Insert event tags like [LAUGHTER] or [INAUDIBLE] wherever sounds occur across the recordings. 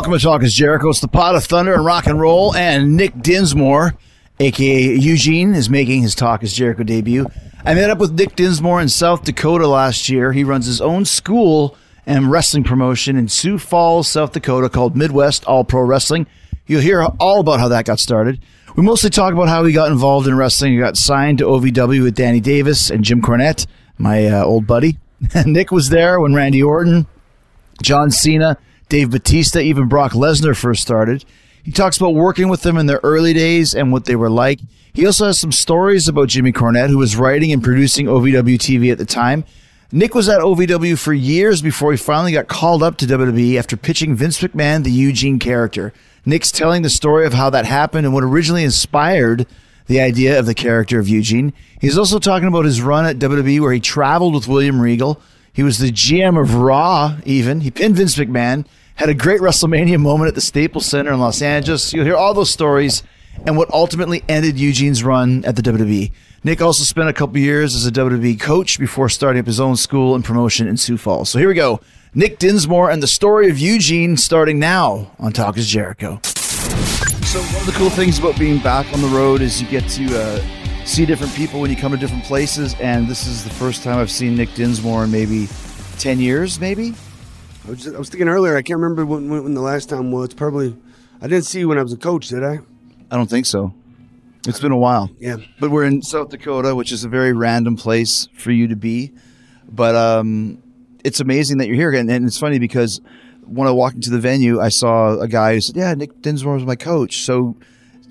Welcome to Talk is Jericho. It's the pot of thunder and rock and roll, and Nick Dinsmore, aka Eugene, is making his Talk is Jericho debut. I met up with Nick Dinsmore in South Dakota last year. He runs his own school and wrestling promotion in Sioux Falls, South Dakota, called Midwest All Pro Wrestling. You'll hear all about how that got started. We mostly talk about how he got involved in wrestling. He got signed to OVW with Danny Davis and Jim Cornette, my uh, old buddy. [LAUGHS] Nick was there when Randy Orton, John Cena, Dave Batista, even Brock Lesnar first started. He talks about working with them in their early days and what they were like. He also has some stories about Jimmy Cornette, who was writing and producing OVW TV at the time. Nick was at OVW for years before he finally got called up to WWE after pitching Vince McMahon the Eugene character. Nick's telling the story of how that happened and what originally inspired the idea of the character of Eugene. He's also talking about his run at WWE where he traveled with William Regal. He was the GM of Raw, even. He pinned Vince McMahon, had a great WrestleMania moment at the Staples Center in Los Angeles. You'll hear all those stories and what ultimately ended Eugene's run at the WWE. Nick also spent a couple years as a WWE coach before starting up his own school and promotion in Sioux Falls. So here we go. Nick Dinsmore and the story of Eugene starting now on Talk is Jericho. So one of the cool things about being back on the road is you get to uh, see different people when you come to different places. And this is the first time I've seen Nick Dinsmore in maybe 10 years, maybe? I was, just, I was thinking earlier. I can't remember when, when, when the last time was. Probably, I didn't see you when I was a coach, did I? I don't think so. It's been a while. Yeah. But we're in South Dakota, which is a very random place for you to be. But um, it's amazing that you're here. And, and it's funny because when I walked into the venue, I saw a guy who said, Yeah, Nick Dinsmore was my coach. So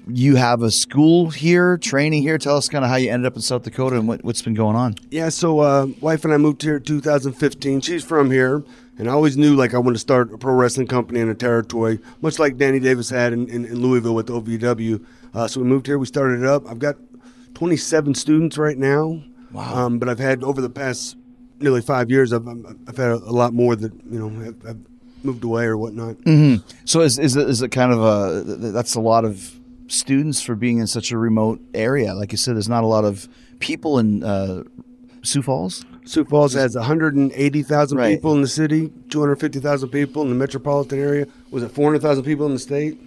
you have a school here, training here. Tell us kind of how you ended up in South Dakota and what, what's been going on. Yeah. So, uh, wife and I moved here in 2015. She's from here, and I always knew like I wanted to start a pro wrestling company in a territory, much like Danny Davis had in, in, in Louisville with OVW. Uh, so we moved here. We started it up. I've got 27 students right now. Wow. Um, but I've had over the past nearly five years, I've, I've had a, a lot more that you know have, have moved away or whatnot. So is, is, it, is it kind of a, that's a lot of students for being in such a remote area? Like you said, there's not a lot of people in uh, Sioux Falls? Sioux Falls has 180,000 Right. people in the city, 250,000 people in the metropolitan area. Was it 400,000 people in the state?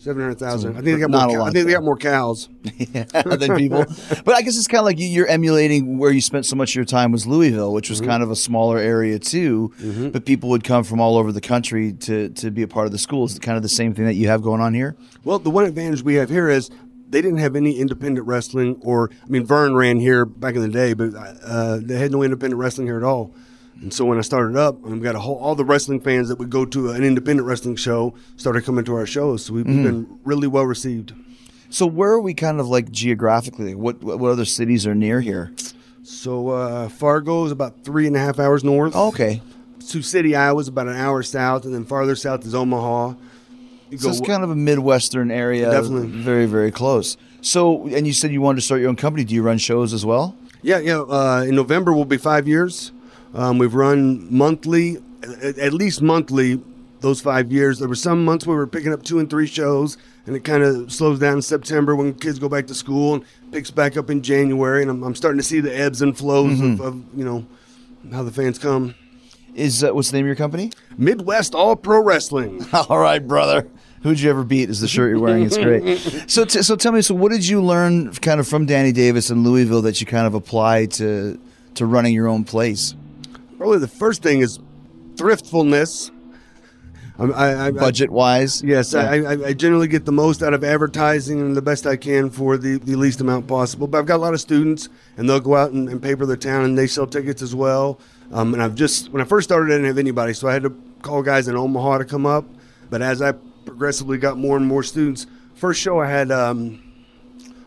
700,000. I think they got Not more. cow- lot, I think they got more cows. [LAUGHS] than people. [LAUGHS] But I guess it's kind of like you- you're emulating where you spent so much of your time was Louisville, which was kind of a smaller area too. But people would come from all over the country to to be a part of the school. Is it kind of the same thing that you have going on here? Well, the one advantage we have here is they didn't have any independent wrestling, or I mean, Vern ran here back in the day, but uh, they had no independent wrestling here at all. And so when I started up, we got a whole all the wrestling fans that would go to an independent wrestling show started coming to our shows. So we've been really well received. So where are we kind of like geographically? What what, what other cities are near here? So uh, Fargo is about three and a half hours north. Oh, okay. Sioux City, Iowa is about an hour south, and then farther south is Omaha. You So it's kind of a midwestern area. Definitely. very very close. So and you said you wanted to start your own company. Do you run shows as well? Yeah, yeah. Uh, in November will be five years. Um, we've run monthly, at, least monthly, those five years. There were some months where we were picking up two and three shows, and it kind of slows down in September when kids go back to school and picks back up in January. And I'm, I'm starting to see the ebbs and flows of, of you know how the fans come. is uh, what's the name of your company? Midwest All Pro Wrestling. [LAUGHS] All right, brother. Who'd you ever beat? Is the shirt you're wearing? It's great. [LAUGHS] So, t- so tell me. So, what did you learn, kind of, from Danny Davis in Louisville that you kind of apply to to running your own place, Probably the first thing is thriftfulness. I, I, I, budget wise? Yes, I, I, I generally get the most out of advertising and the best I can for the, the least amount possible. But I've got a lot of students, and they'll go out and, and paper their town, and they sell tickets as well. Um, and I've just when I first started, I didn't have anybody, so I had to call guys in Omaha to come up. But as I progressively got more and more students, first show I had um,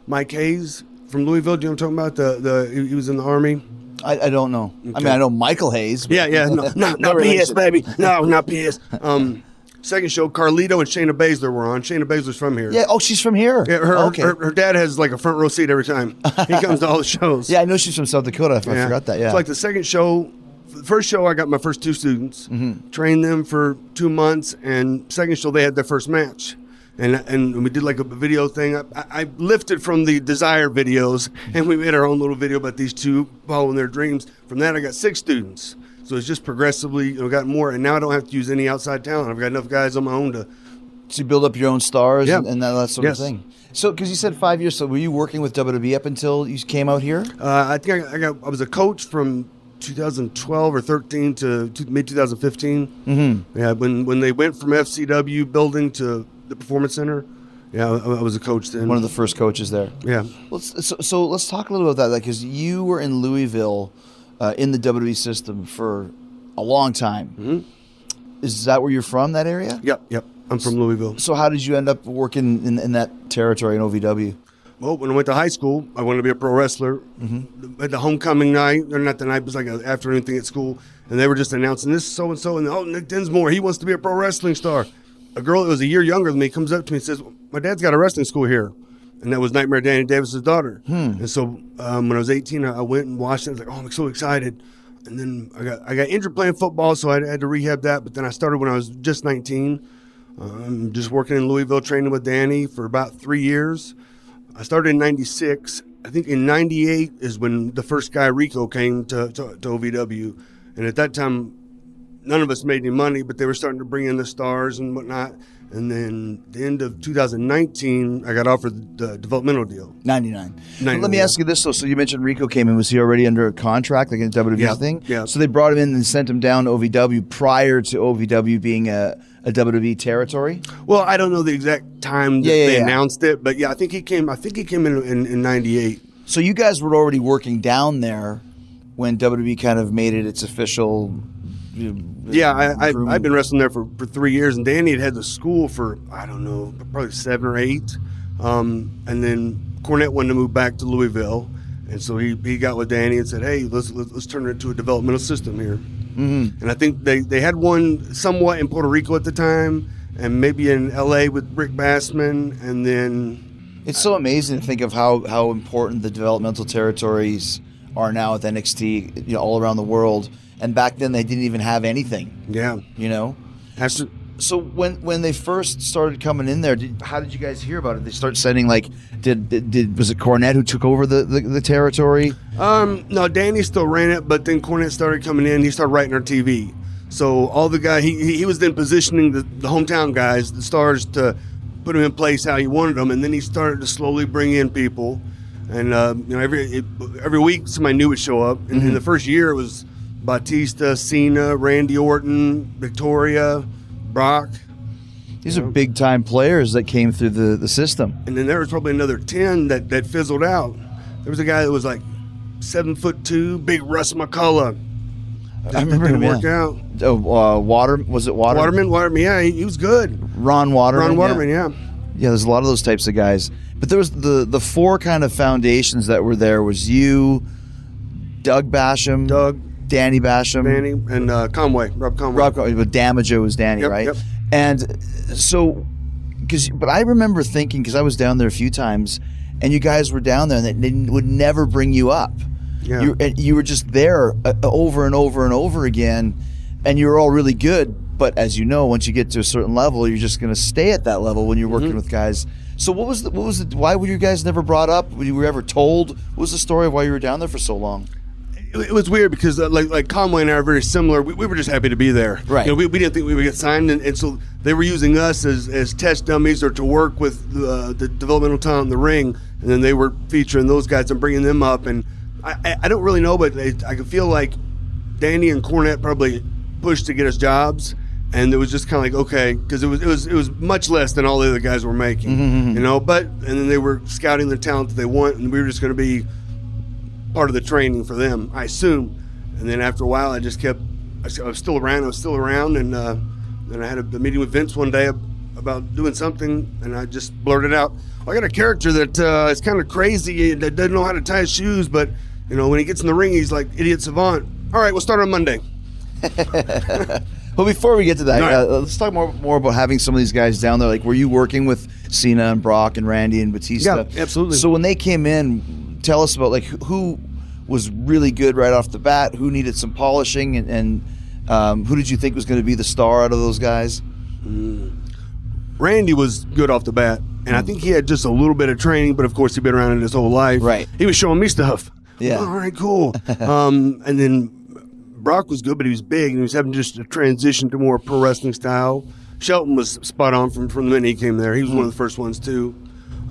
Mike Hayes from Louisville. Do you know what I'm talking about? The the he was in the army. I, I don't know. I mean, I know Michael Hayes. Yeah, yeah, no, no, [LAUGHS] No not PS, relation. baby. No, not PS. Um, second show, Carlito and Shayna Baszler were on. Shayna Baszler's from here. Yeah. Oh, she's from here. Yeah, her, okay. her, her dad has like a front row seat every time he comes to all the shows. [LAUGHS] yeah, I know she's from South Dakota. I forgot that. Yeah. It's like the second show. The first show, I got my first two students, Mm-hmm. trained them for two months, and second show, they had their first match. And, and we did like a video thing. I, I lifted from the Desire videos, and we made our own little video about these two following their dreams. From that, I got six students. So it's just progressively, you know, got more. And now I don't have to use any outside talent. I've got enough guys on my own to So you build up your own stars Yeah. and, and that, that sort Yes. of thing. So, because you said five years, so were you working with WWE up until you came out here? Uh, I think I, I got. I was a coach from 2012 or 13 to, to mid 2015. Mm-hmm. Yeah, when when they went from FCW building to the Performance Center. Yeah, I, I was a coach then. One of the first coaches there. yeah. Let's, so, so let's talk a little about that, because you were in Louisville, uh, in the WWE system for a long time. Mm-hmm. Is that where you're from? That area? Yep. Yep. I'm from Louisville. So how did you end up working in, in that territory in OVW? Well, when I went to high school, I wanted to be a pro wrestler. Mm-hmm. At the homecoming night, or not the night, it was like an afternoon thing at school, and they were just announcing this so and so, and oh, Nick Dinsmore, he wants to be a pro wrestling star. A girl that was a year younger than me comes up to me and says, "My dad's got a wrestling school here," and that was Nightmare Danny Davis's daughter. And so um, when I was 18, I I went and watched it. I was like, "Oh, I'm so excited." And then I got I got injured playing football, so I had to rehab that. But then I started when I was just 19. Um, just working in Louisville, training with Danny for about three years. I started in '96. I think in '98 is when the first guy Rico came to, to, to OVW, and at that time, none of us made any money, but they were starting to bring in the stars and whatnot. And then the end of 2019, I got offered the developmental deal. 99. 99, Let me ask you this though. So you mentioned Rico came in. Was he already under a contract, like in a WWE Yeah, thing? yeah. So they brought him in and sent him down to OVW prior to OVW being a, a WWE territory? Well, I don't know the exact time that Yeah, yeah, they announced it, but yeah, I think he came. I think he came in in, in '98. So you guys were already working down there when WWE kind of made it its official. Yeah, I, I, I've been wrestling there for, for three years, and Danny had had the school for I don't know, probably seven or eight, um, and then Cornette wanted to move back to Louisville, and so he, he got with Danny and said, "Hey, let's let's, let's turn it into a developmental system here." Mm-hmm. And I think they, they had one somewhat in Puerto Rico at the time, and maybe in L.A. with Rick Bassman, and then It's so amazing to think of how, how important the developmental territories are now with NXT, you know, all around the world. And back then they didn't even have anything, yeah, you know. after So when when they first started coming in there, did, how did you guys hear about it? They start sending like, did did, did was it Cornette who took over the, the, the territory? Um, no, Danny still ran it, but then Cornette started coming in. He started writing our TV. So all the guy he, he was then positioning the, the hometown guys, the stars, to put them in place how he wanted them, and then he started to slowly bring in people. And uh, you know, every it, every week somebody new would show up. And in the first year, it was Batista, Cena, Randy Orton, Victoria, Brock. These are big time players that came through the, the system. and then there was probably another 10 that, that fizzled out. There was a guy that was like seven foot two, big Russ McCullough. I remember him. Didn't work yeah. out. Oh, uh, Water was it Water? Waterman, Waterman, yeah, he, he was good. Ron Waterman. Ron yeah. Waterman, yeah. Yeah, there's a lot of those types of guys. But there was the the four kind of foundations that were there was you, Doug Basham, Doug, Danny Basham, Danny, and uh, Conway, Rob Conway. Rob, but Damaja was Danny, Yep, right? yep. And so, because but I remember thinking because I was down there a few times, and you guys were down there, and they, would never bring you up. Yeah. You and you were just there uh, over and over and over again, and you were all really good. But as you know, once you get to a certain level, you're just going to stay at that level when you're working Mm-hmm. with guys. So what was the, what was the, why were you guys never brought up? Were you ever told? What was the story of why you were down there for so long? It, was weird because uh, like like Conway and I are very similar. We, we were just happy to be there. Right. You know, we, we didn't think we would get signed, and, and so they were using us as, as test dummies or to work with the, the developmental talent in the ring, and then they were featuring those guys and bringing them up. And I, I, I don't really know, but they, I can feel like Danny and Cornette probably pushed to get us jobs. And it was just kind of like okay, because it was it was it was much less than all the other guys were making, mm-hmm, mm-hmm. you know. But and then they were scouting the talent that they want, and we were just going to be part of the training for them, I assume. And then after a while, I just kept, I was still around, I was still around. And uh, then I had a, a meeting with Vince one day about doing something, and I just blurted out, I got a character that uh, is kind of crazy, that doesn't know how to tie his shoes, but, you know, when he gets in the ring, he's like idiot savant. All right, we'll start on Monday. [LAUGHS] Well, before we get to that, right. uh, let's talk more more about having some of these guys down there. Like, were you working with Cena and Brock and Randy and Batista? Yeah, absolutely. So when they came in, tell us about like who- was really good right off the bat, who needed some polishing, and, and um, who did you think was going to be the star out of those guys? Randy was good off the bat, and I think he had just a little bit of training, but of course he'd been around it his whole life. Right. He was showing me stuff. Yeah. All right, cool. [LAUGHS] um, and then Brock was good, but he was big, and he was having just a transition to more pro wrestling style. Shelton was spot on from, from the minute he came there. He was one of the first ones too.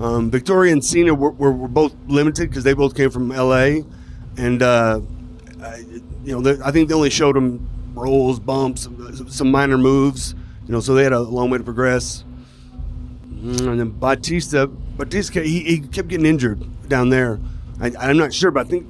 Um, Victoria and Cena were, were, were both limited because they both came from L.A. And uh, I, you know, they- I think they only showed them rolls, bumps, some minor moves. You know, so they had a long way to progress. Mm, And then Batista, Batista, he, he kept getting injured down there. I, I'm not sure, but I think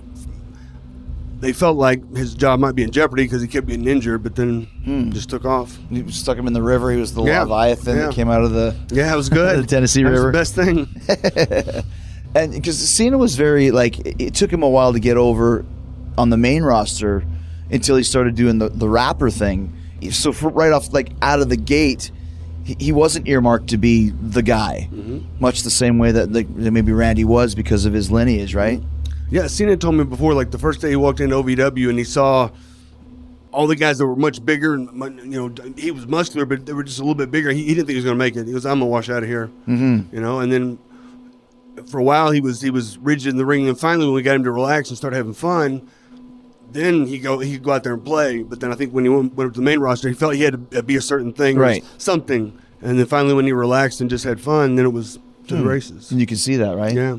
they felt like his job might be in jeopardy because he kept getting injured, but then hmm. just took off. You stuck him in the river. He was the Yeah, Leviathan yeah. that came out of the Yeah, it was good. [LAUGHS] The Tennessee That was River. the best thing. [LAUGHS] and because Cena was very like it it took him a while to get over on the main roster until he started doing the, the rapper thing. So for right off like out of the gate, he, he wasn't earmarked to be the guy, mm-hmm. much the same way that like, that maybe Randy was because of his lineage, right? Yeah, Cena told me before, like the first day he walked into OVW and he saw all the guys that were much bigger and you know he was muscular, but they were just a little bit bigger. He, he didn't think he was going to make it. He goes, "I'm gonna wash out of here," mm-hmm. you know. And then for a while he was he was rigid in the ring, and finally when we got him to relax and start having fun, then he go he could go out there and play. But then I think when he went, went up to the main roster, he felt he had to be a certain thing, Right. Something. And then finally when he relaxed and just had fun, then it was to the races. And you can see that, right? Yeah.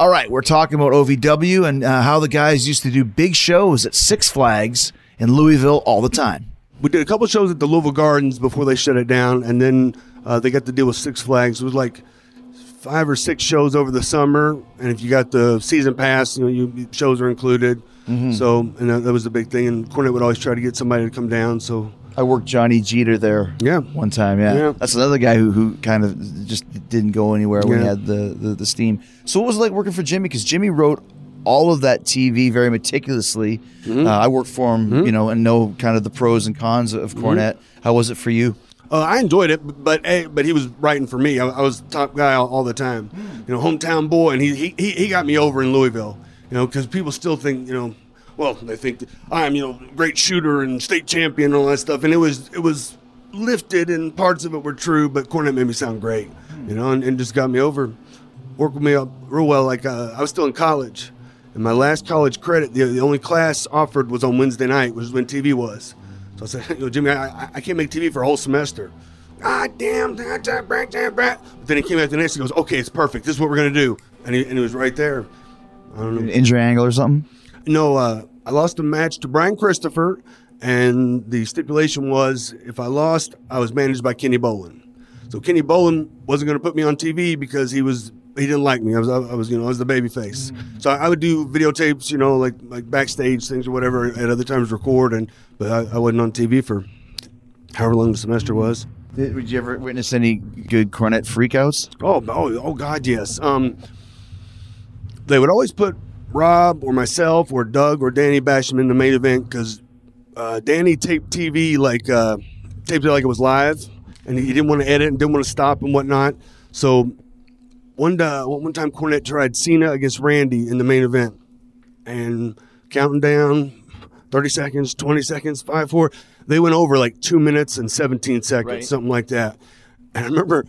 All right, we're talking about OVW and uh, how the guys used to do big shows at Six Flags in Louisville all the time. we did a couple shows at the Louisville Gardens before they shut it down, and then uh, they got to deal with Six Flags. It was like five or six shows over the summer, and if you got the season pass, you know, you, shows are included. So, and that, that was the big thing. And Cornette would always try to get somebody to come down. So, I worked Johnny Jeter there. Yeah. one time. Yeah, Yeah. that's another guy who, who kind of just didn't go anywhere when he had the, the the steam. So what was it like working for Jimmy? Because Jimmy wrote all of that TV very meticulously. Mm-hmm. Uh, I worked for him, you know, and know kind of the pros and cons of Mm-hmm. How was it for you? Uh, I enjoyed it, but but he was writing for me. I, I was top guy all, all the time, you know, hometown boy, and he he, he he got me over in Louisville, you know, because people still think, you know, well, they think I'm, you know, great shooter and state champion and all that stuff, and it was it was lifted, and parts of it were true, but Cornette made me sound great, you know, and, and just got me over, worked with me up real well. Like uh, I was still in college, and my last college credit, the, the only class offered was on Wednesday night, which is when TV was. So I said, [LAUGHS] you know, Jimmy, I, I- can't make TV for a whole semester. Ah, damn, that, that, that, that. But then he came out the next and goes, okay, it's perfect. This is what we're going to do. And he, and he was right there. I don't know. An injury angle or something? No, uh, I lost a match to Brian Christopher, and the stipulation was if I lost, I was managed by Kenny Bolin. So Kenny Bolin wasn't going to put me on TV because he was he didn't like me. I was I was you know I was the baby face. So I would do videotapes, you know, like like backstage things or whatever. At other times record, and but I, I wasn't on TV for however long the semester was. Did, did you ever witness any good Cornette freakouts? Oh, oh, oh God, yes. Um, they would always put Rob or myself or Doug or Danny Basham in the main event because uh, Danny taped TV like uh, taped it like it was live, and he didn't want to edit and didn't want to stop and whatnot. So one uh, one time Cornette tried Cena against Randy in the main event, and counting down, thirty seconds, twenty seconds, five, four. They went over like two minutes and seventeen seconds, Right. something like that. And I remember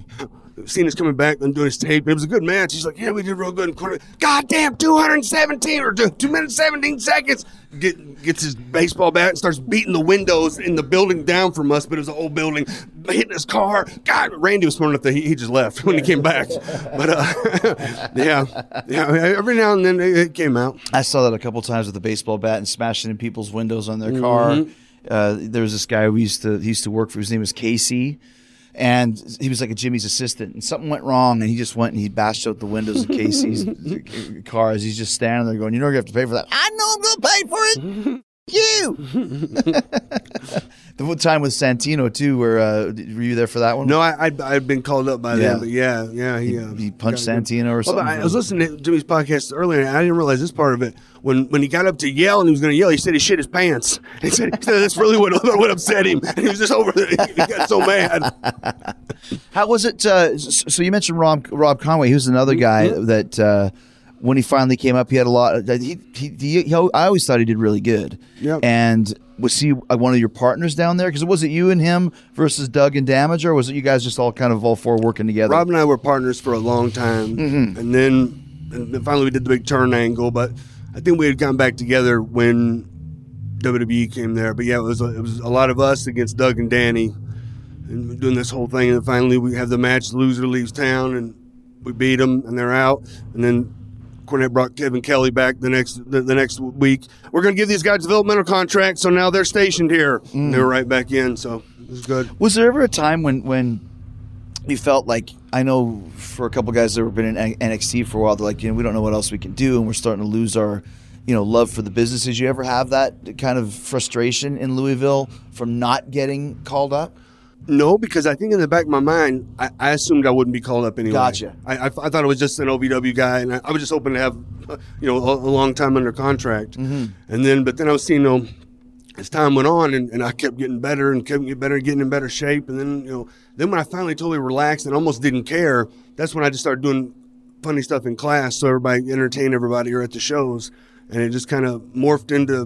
Cena's coming back and doing his tape. It was a good match. He's like, "Yeah, we did real good." And Cornette, God damn, two hundred seventeen or two, two minutes seventeen seconds. Get, gets his baseball bat and starts beating the windows in the building down from us, but it was an old building, hitting his car. God, Randy was smart enough that he, he just left when he came back. [LAUGHS] But uh, [LAUGHS] yeah, yeah, every now and then it, it came out. I saw that a couple times with a baseball bat and smashing in people's windows on their car. Uh, there was this guy we used to he used to work for. His name was Casey, and he was like a Jimmy's assistant. And something went wrong, and he just went and he bashed out the windows of Casey's [LAUGHS] car as he's just standing there going, "You know you have to pay for that." I know I'm going to pay for it. [LAUGHS] you. [LAUGHS] the one time with Santino too, where uh, were you there for that one? No, I, I'd, I'd been called up by Yeah. them, but yeah, yeah, he, uh, he punched got- Santino or Well, something. I, I was listening to Jimmy's podcast earlier, and I didn't realize this part of it. When when he got up to yell and he was going to yell, he said he shit his pants. He said, he said that's really what [LAUGHS] what upset him, and he was just over. There he got so mad. How was it? Uh, so you mentioned Rob Rob Conway. He was another guy that uh, when he finally came up, he had a lot. He, he, he, he- I always thought he did really good. Yep. And was he one of your partners down there? Because was it you and him versus Doug and Damaja, or was it you guys just all kind of all four working together? Rob and I were partners for a long time, mm-hmm. and then and then finally we did the big turn angle. But I think we had gotten back together when WWE came there. But yeah, it was a, it was a lot of us against Doug and Danny, and doing this whole thing. And finally we have the match. Loser leaves town, and we beat them, and they're out. And then Cornette brought Kevin Kelly back the next the, the next week. We're going to give these guys developmental contracts, so now they're stationed here. And They're right back in, so it was good. Was there ever a time when when you felt like I know for a couple guys that have been in NXT for a while, they're like, you know, we don't know what else we can do, and we're starting to lose our, you know, love for the business. Did you ever have that kind of frustration in Louisville from not getting called up? No, because I think in the back of my mind, I, I assumed I wouldn't be called up anyway. Gotcha. I, I, I thought it was just an OVW guy, and I, I was just hoping to have, you know, a, a long time under contract. Mm-hmm. And then, but then I was seeing, you know, as time went on, and, and I kept getting better and kept getting better, getting in better shape. And then, you know, then when I finally totally relaxed and almost didn't care, that's when I just started doing funny stuff in class, so everybody entertain everybody or at the shows, and it just kind of morphed into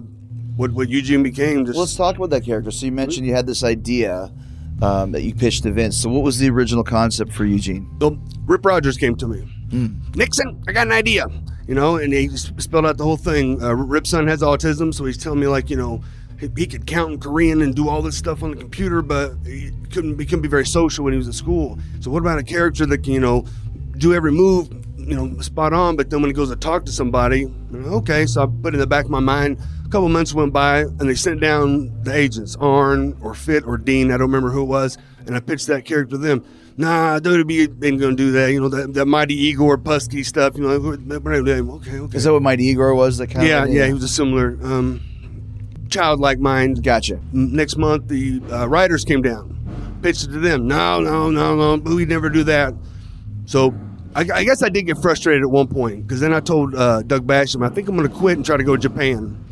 what what Eugene became. Just let's talk about that character. So you mentioned you had this idea um, that you pitched to Vince. So what was the original concept for Eugene? So Rip Rogers came to me. Nixon, I got an idea. You know, and he spelled out the whole thing. Uh, Rip's son has autism, so he's telling me like, you know, he, he could count in Korean and do all this stuff on the computer, but he couldn't. He couldn't be very social when he was at school. So what about a character that can, you know, do every move, you know, spot on, but then when he goes to talk to somebody, okay. So I put in the back of my mind. A couple months went by, and they sent down the agents, Arn or Fit or Dean. I don't remember who it was, and I pitched that character to them. Nah, WWE ain't gonna do that. You know that, that mighty Igor Pusky stuff. You know, okay, okay. Is that what Mighty Igor was? That kind yeah, of yeah, he was a similar um, childlike mind. Gotcha. Next month, the uh, writers came down, pitched it to them. No, no, no, no, we'd never do that. So I, I guess I did get frustrated at one point because then I told uh, Doug Basham, I think I'm going to quit and try to go to Japan.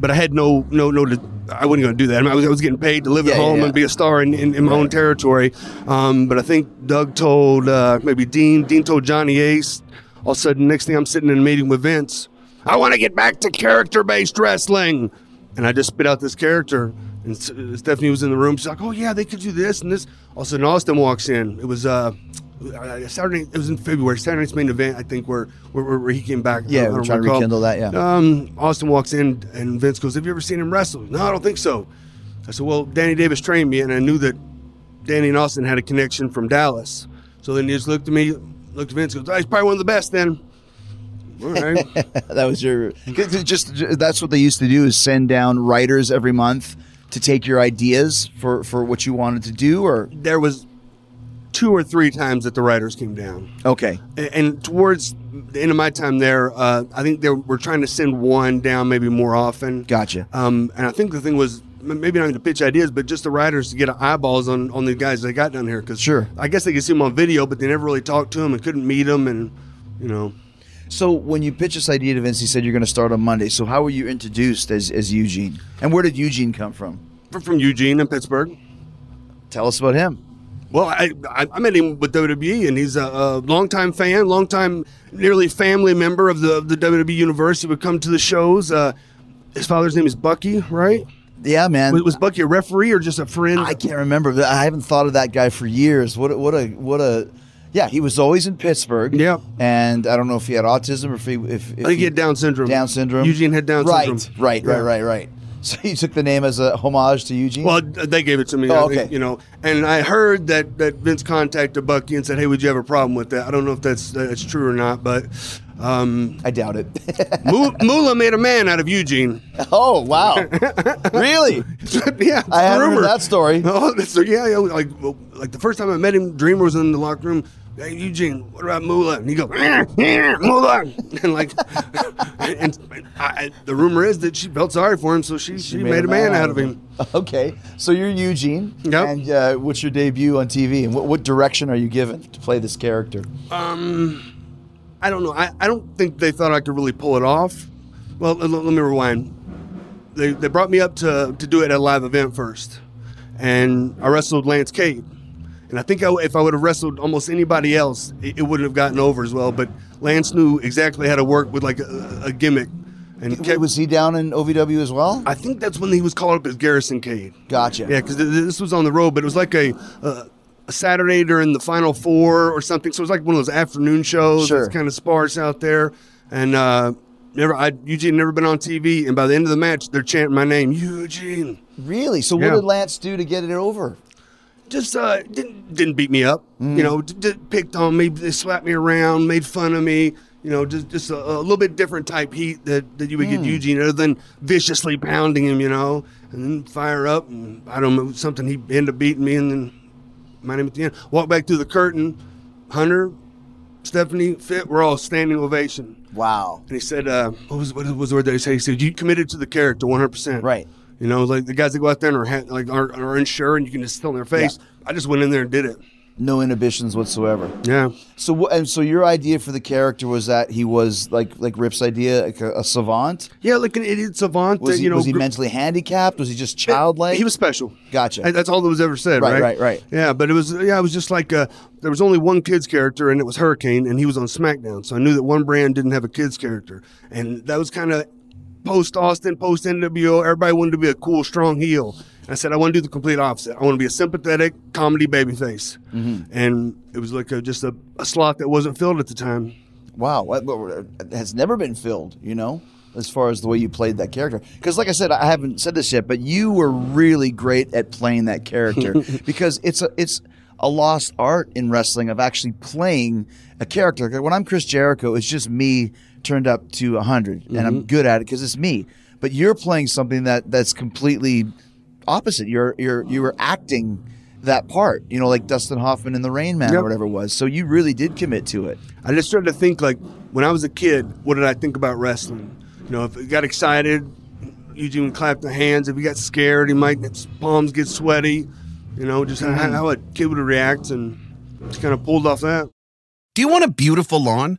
But I had no, no, no. I wasn't going to do that. I, mean, I, was, I was getting paid to live Yeah, at home yeah. and be a star in, in, in my own territory. Um, but I think Doug told uh, maybe Dean. Dean told Johnny Ace. All of a sudden, next thing I'm sitting in a meeting with Vince. I want to get back to character-based wrestling, and I just spit out this character. And uh, Stephanie was in the room. She's like, "Oh yeah, they could do this and this." All of a sudden, Austin walks in. It was uh, uh, Saturday. It was in February. Saturday night's main event, I think, where where, where- where he came back. Yeah, I we're don't trying to recall. rekindle that, yeah. Um, Austin walks in, and Vince goes, "Have you ever seen him wrestle?" No, I don't think so. I said, "Well, Danny Davis trained me, and I knew that Danny and Austin had a connection from Dallas." So then he just looked at me, looked at Vince, goes, oh, "He's probably one of the best." Then, all right. [LAUGHS] that was your it just that's what they used to do is send down writers every month to take your ideas for for what you wanted to do or there was two or three times that the writers came down. okay And, and towards the end of my time there, uh, I think they were trying to send one down maybe more often. gotcha Um, and I think the thing was maybe not even to pitch ideas, but just the writers to get eyeballs on, on the guys they got down here. Because Sure. I guess they could see them on video, but they never really talked to them and couldn't meet them, and you know, So when you pitched this idea to Vince, he said you're going to start on Monday. So how were you introduced as, as Eugene? And where did Eugene come from? From- From Eugene in Pittsburgh. Tell us about him. Well, I, I met him with WWE, and he's a, a longtime fan, longtime, nearly family member of the the WWE universe. He would come to the shows. Uh, his father's name is Bucky, right? Yeah, man. Was, was Bucky a referee or just a friend? I can't remember. I haven't thought of that guy for years. What a, what a what a yeah. He was always in Pittsburgh. Yeah. and I don't know if he had autism or if he if, if I think he had Down syndrome. Down syndrome. Eugene had Down right, syndrome. Right, right, Yeah. right, right. So you took the name as a homage to Eugene. Well, they gave it to me. Oh, think, okay. You know, and I heard that, that Vince contacted Bucky and said, "Hey, would you have a problem with that?" I don't know if that's that's true or not, but um, I doubt it. [LAUGHS] Mu- Moolah made a man out of Eugene. oh wow, [LAUGHS] really? yeah, I haven't heard that story. [LAUGHS] Oh, so yeah, yeah, like like the first time I met him, Dreamer was in the locker room. Hey Eugene, what about Moolah? And he goes, "Eh, eh, Moolah, and like, [LAUGHS] and I, I- the rumor is that she felt sorry for him, so she she, made, a man, out of him. [LAUGHS] Okay, so you're Eugene. Yep. And uh, what's your debut on TV? And what, what direction are you given to play this character? Um, I don't know. I, I don't think they thought I could really pull it off. Well, let, let me rewind. They, they brought me up to, to do it at a live event first. And I wrestled Lance Cade. And I think I, if I would have wrestled almost anybody else, it, it wouldn't have gotten over as well. But Lance knew exactly how to work with like a, a gimmick. And kept, was he down in OVW as well? I think that's when he was called up as Garrison Cade. Gotcha. Yeah, because this was on the road, but it was like a, a a Saturday during the Final Four or something. So it was like one of those afternoon shows. Sure. It's kind of sparse out there, and uh, never. I Eugene never been on TV, and by the end of the match, they're chanting my name, Eugene. Really? So Yeah. what did Lance do to get it over? Just uh, didn't didn't beat me up. You know, d- d- picked on me, they slapped me around, made fun of me. You know, just just a, a little bit different type heat that, that you would get Eugene, other than viciously pounding him. You know, and then fire up, and I don't know something. He ended up beating me, and then my name at the end. Walk back through the curtain. Hunter, Stephanie, Fit, we're all standing ovation. Wow. And he said, uh, what was what was the word that he said? He said, "You committed to the character 100." percent Right. You know, like the guys that go out there and are ha- like are, are unsure, and you can just tell in their face. I just went in there and did it. No inhibitions whatsoever. Yeah. So and so your idea for the character was that he was like like Rip's idea, like a, a savant. Yeah, like an idiot savant. Was that, he, you know, was he gr- mentally handicapped? Was he just childlike? He was special. Gotcha. And That's all that was ever said, Right, right? right, right. Yeah, but it was yeah, it was just like uh, there was only one kids character, and it was Hurricane, and he was on SmackDown. So I knew that one brand didn't have a kids character, and that was kind of post Austin, post NWO. Everybody wanted to be a cool, strong heel. And I said I want to do the complete opposite. I want to be a sympathetic comedy babyface, Mm-hmm. and it was like a, just a, a slot that wasn't filled at the time. wow, it has never been filled. You know, as far as the way you played that character. Because, like I said, I haven't said this yet, but you were really great at playing that character [LAUGHS] because it's a it's a lost art in wrestling of actually playing a character. When I'm Chris Jericho, it's just me turned up to 100 and I'm mm-hmm. good at it because it's me. But you're playing something that that's completely opposite. You're you're you were acting that part, you know, like Dustin Hoffman in the Rain Man or whatever it was. So you really did commit to it. I just started to think like when I was a kid, what did I think about wrestling? You know, if he got excited, Eugene would even clap the hands. If he got scared, he might his palms get sweaty. You know, just how, mm-hmm. how a kid would react, and just kind of pulled off that. Do you want a beautiful lawn?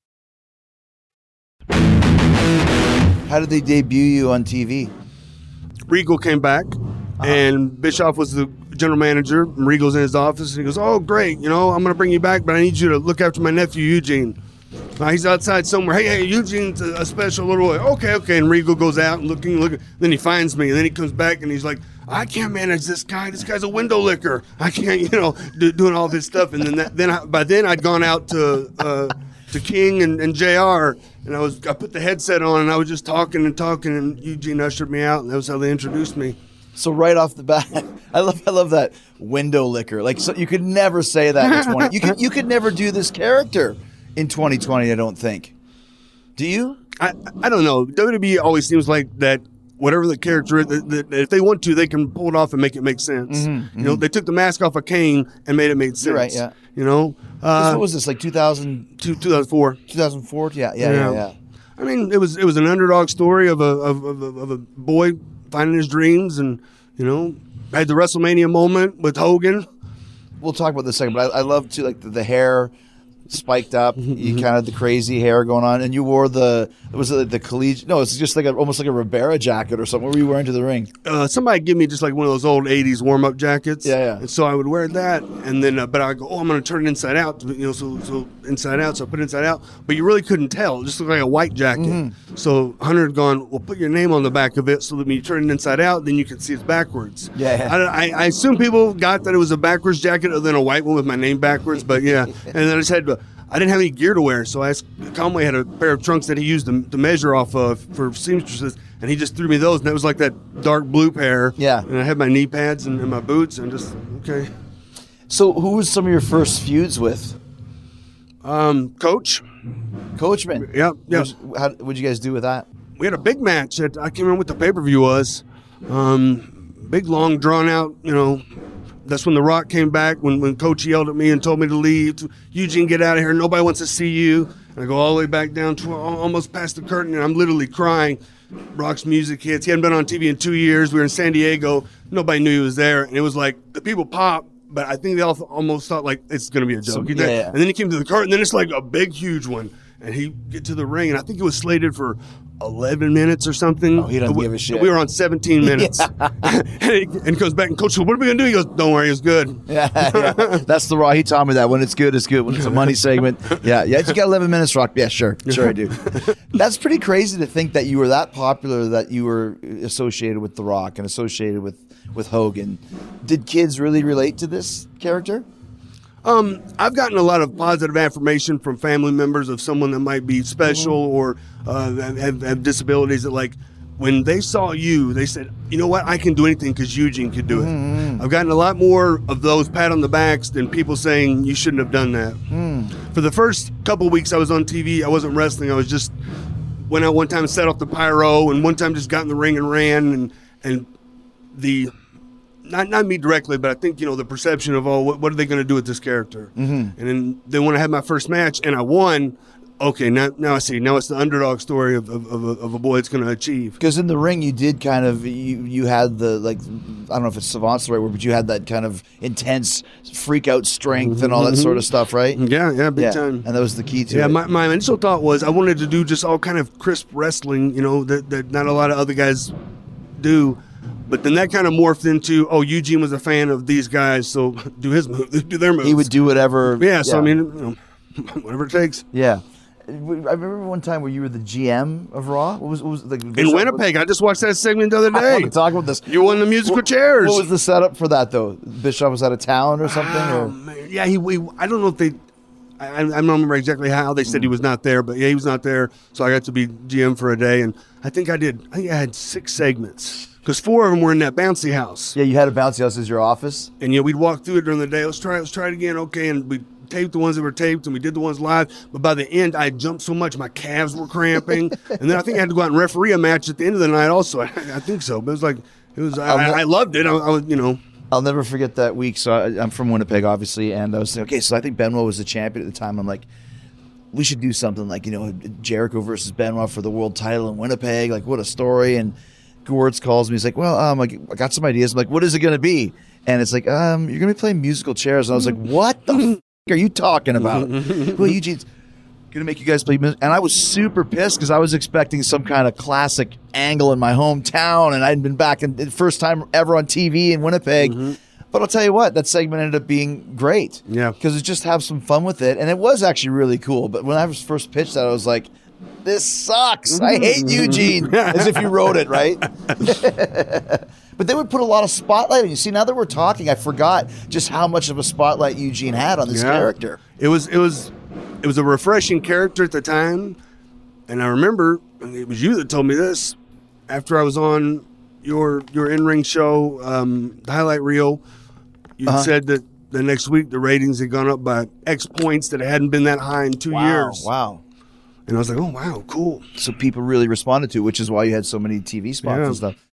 How did they debut you on TV? Regal came back, and Bischoff was the general manager. Regal's in his office, and he goes, "Oh, great! You know, I'm going to bring you back, but I need you to look after my nephew Eugene. Uh, he's outside somewhere. Hey, hey, Eugene's a, a special little boy. Okay, okay." And Regal goes out and looking, looking. Then he finds me, and then he comes back, and he's like, "I can't manage this guy. This guy's a window licker. I can't, [LAUGHS] you know, do, doing all this stuff." And then that, then I, by then I'd gone out to. Uh, to King and, and JR, and I was I put the headset on and I was just talking and talking, and Eugene ushered me out, and that was how they introduced me. So right off the bat, [LAUGHS] I love I love that window licker. Like so you could never say that in 20. You could you could never do this character in 2020, I don't think. Do you? I I don't know. WWE always seems like that. Whatever the character, is, that, that if they want to, they can pull it off and make it make sense. You know, they took the mask off of Kane and made it make sense. Mm-hmm, You're right, yeah. You know, uh, what was this like 2000, two, 2004. 2004? Yeah, yeah, yeah, yeah. I mean, it was it was an underdog story of a of, of, of a boy finding his dreams, and you know, had the WrestleMania moment with Hogan. We'll talk about this second, but I, I love to like the, the hair spiked up, you kind of the crazy hair going on, and you wore the was it the collegiate? No, it's just like a, almost like a Ribera jacket or something. What were you wearing to the ring? Uh, somebody give me just like one of those old '80s warm up jackets. Yeah, yeah. And so I would wear that, and then uh, but I go, oh, I'm going to turn it inside out, you know, so so inside out. So I put it inside out, but you really couldn't tell. It just looked like a white jacket. Mm-hmm. So Hunter had gone, well, put your name on the back of it, so that when you turn it inside out, then you can see it's backwards. Yeah. I, I, I assume people got that it was a backwards jacket, other than a white one with my name backwards. But yeah, and then I just had to. I didn't have any gear to wear, so I asked Conway had a pair of trunks that he used to, to measure off of for seamstresses, and he just threw me those, and that was like that dark blue pair. Yeah. And I had my knee pads and, and my boots, and just okay. So, who was some of your first feuds with? Um, coach, Coachman. Yeah, yep. Who's- How what'd you guys do with that? we had a big match. At, I can't remember what the pay per view was. Um, big, long, drawn out. You know, that's when The Rock came back. When when Coach yelled at me and told me to leave. Eugene, get out of here. Nobody wants to see you. And I go all the way back down to almost past the curtain, and I'm literally crying. Rock's music hits. He hadn't been on TV in two years. We were in San Diego. Nobody knew he was there, and it was like the people pop. But I think they all almost thought like it's going to be a joke. Did- yeah, yeah. And then he came to the curtain, and then it's like a big, huge one. And he get to the ring, and I think it was slated for 11 minutes or something. Oh, he doesn't we, give a shit. We were on 17 minutes. [LAUGHS] and, he, and he goes back and coach, what are we going to do? He goes, don't worry, it's good. [LAUGHS] Yeah, yeah. that's the raw. He taught me that when it's good, it's good. When it's a money segment, [LAUGHS] yeah, yeah. You got 11 minutes, Rock. Yeah, sure, sure, I do. That's pretty crazy to think that you were that popular that you were associated with The Rock and associated with with Hogan. Did kids really relate to this character? Um, I've gotten a lot of positive affirmation from family members of someone that might be special or uh, have, have disabilities that like when they saw you, they said, you know what, I can do anything because Eugene could do it. I've gotten a lot more of those pat on the backs than people saying you shouldn't have done that. For the first couple weeks I was on TV, I wasn't wrestling. I was just went out one time and set off the pyro, and one time just got in the ring and ran, and and the not not me directly, but I think you know the perception of oh, what, what are they going to do with this character? Mm-hmm. And then then when I had my first match and I won, okay, now now I see. Now it's the underdog story of of, of, a, of a boy that's going to achieve. Because in the ring, you did kind of you you had the like I don't know if it's savant's the right word, but you had that kind of intense freak out strength and all that sort of stuff, right? Yeah, yeah, big yeah, time. and that was the key to Yeah, it. my, my initial thought was I wanted to do just all kind of crisp wrestling, you know, that, that not a lot of other guys do. But then that kind of morphed into, oh, Eugene was a fan of these guys, so do his move, [LAUGHS] do their moves. he would do whatever. Yeah, so I mean, you know, [LAUGHS] whatever it takes. yeah. I remember one time where you were the GM of Raw. What was, what was like In Winnipeg, I just watched that segment the other I day. talk about this. You won the musical What- chairs. What was the setup for that though? Bischoff was out of town or something, Oh, or. Yeah, he, we, I don't know if they. I, I don't remember exactly how they said he was not there, but yeah, he was not there. So I got to be GM for a day, and I think I did. I think I had six segments because four of them were in that bouncy house. yeah, you had a bouncy house as your office. And you know, we'd walk through it during the day. Let's try it. Let's try it again. Okay, and we taped the ones that were taped, and we did the ones live. But by the end, I jumped so much, my calves were cramping, [LAUGHS] and then I think I had to go out and referee a match at the end of the night. Also, I, I think so. But it was like it was. I, I, I loved it. I, I was, you know. I'll never forget that week. So I, I'm from Winnipeg, obviously, and I was thinking, okay, so I think Benoit was the champion at the time. I'm like, we should do something like you know Jericho versus Benoit for the world title in Winnipeg. Like, what a story! And Gewirtz calls me. He's like, well, um, I I got some ideas. I'm like, what is it going to be? And it's like, um, you're going to be playing musical chairs. And I was like, what the [LAUGHS] f- are you talking about? well, Eugene's gonna make you guys play music. And I was super pissed because I was expecting some kind of classic angle in my hometown, and I'd been back in the first time ever on TV in Winnipeg. But I'll tell you what, that segment ended up being great. Yeah. because it just have some fun with it, and it was actually really cool. But when I was first pitched that, I was like. This sucks. I hate Eugene. As if you wrote it, right? [LAUGHS] but they would put a lot of spotlight on you. See, now that we're talking, I forgot just how much of a spotlight Eugene had on this Yeah. character. It was it was it was a refreshing character at the time, and I remember it was you that told me this after I was on your your in ring show, um, the highlight reel. You Uh-huh. said that the next week the ratings had gone up by X points that hadn't been that high in two Wow, years. wow. And I was like, oh wow, cool. So people really responded to, it, which is why you had so many TV spots Yeah. and stuff.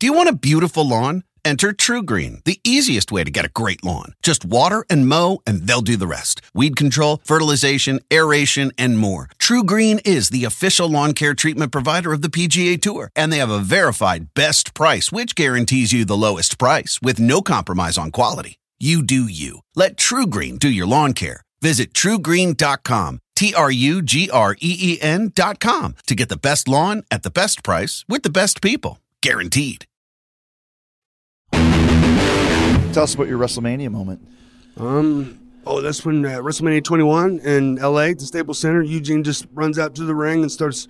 Do you want a beautiful lawn? Enter TruGreen, the easiest way to get a great lawn. Just water and mow, and they'll do the rest. Weed control, fertilization, aeration, and more. TruGreen is the official lawn care treatment provider of the PGA Tour, and they have a verified best price, which guarantees you the lowest price with no compromise on quality. You do you. Let TruGreen do your lawn care. Visit trugreen.com, T R U G R E E com to get the best lawn at the best price with the best people. Guaranteed. Tell us about your WrestleMania moment. Um, oh, that's when uh, WrestleMania 21 in LA, the Staples Center, Eugene just runs out to the ring and starts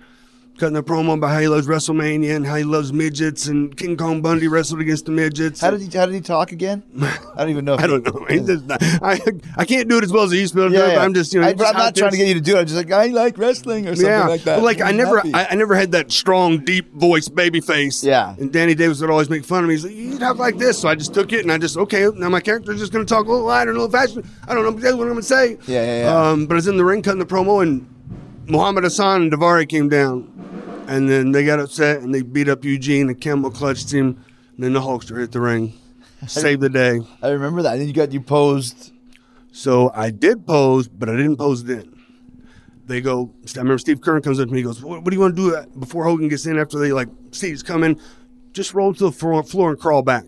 cutting a promo about how he loves WrestleMania and how he loves midgets and King Kong Bundy wrestled against the midgets. How did he? How did he talk again? [LAUGHS] I don't even know. I don't know. Not- I, I can't do it as well as he used to be able to do it, but I'm just, you know, I, I'm not trying to get you to do it. I'm just like I like wrestling or something yeah, like that. But like I never. I, I never had that strong, deep voice, baby face. Yeah. And Danny Davis would always make fun of me. He's like, "You talk like this," so I just took it and I just, okay, now my character's just going to talk a little lighter, a little faster. I don't know exactly what I'm going to say. Yeah, yeah, yeah. Um, but I was in the ring cutting the promo, and Muhammad Hassan and Daivari came down, and then they got upset and they beat up Eugene. The camel clutched him, and then the Hulkster hit the ring, [LAUGHS] saved the day. I remember that. And then you got you posed. So I did pose, but I didn't pose then. They go. I remember Steve Keirn comes up to me. He goes, "What, what do you want to do uh, before Hogan gets in? After they like Steve's coming, just roll to the floor, floor and crawl back.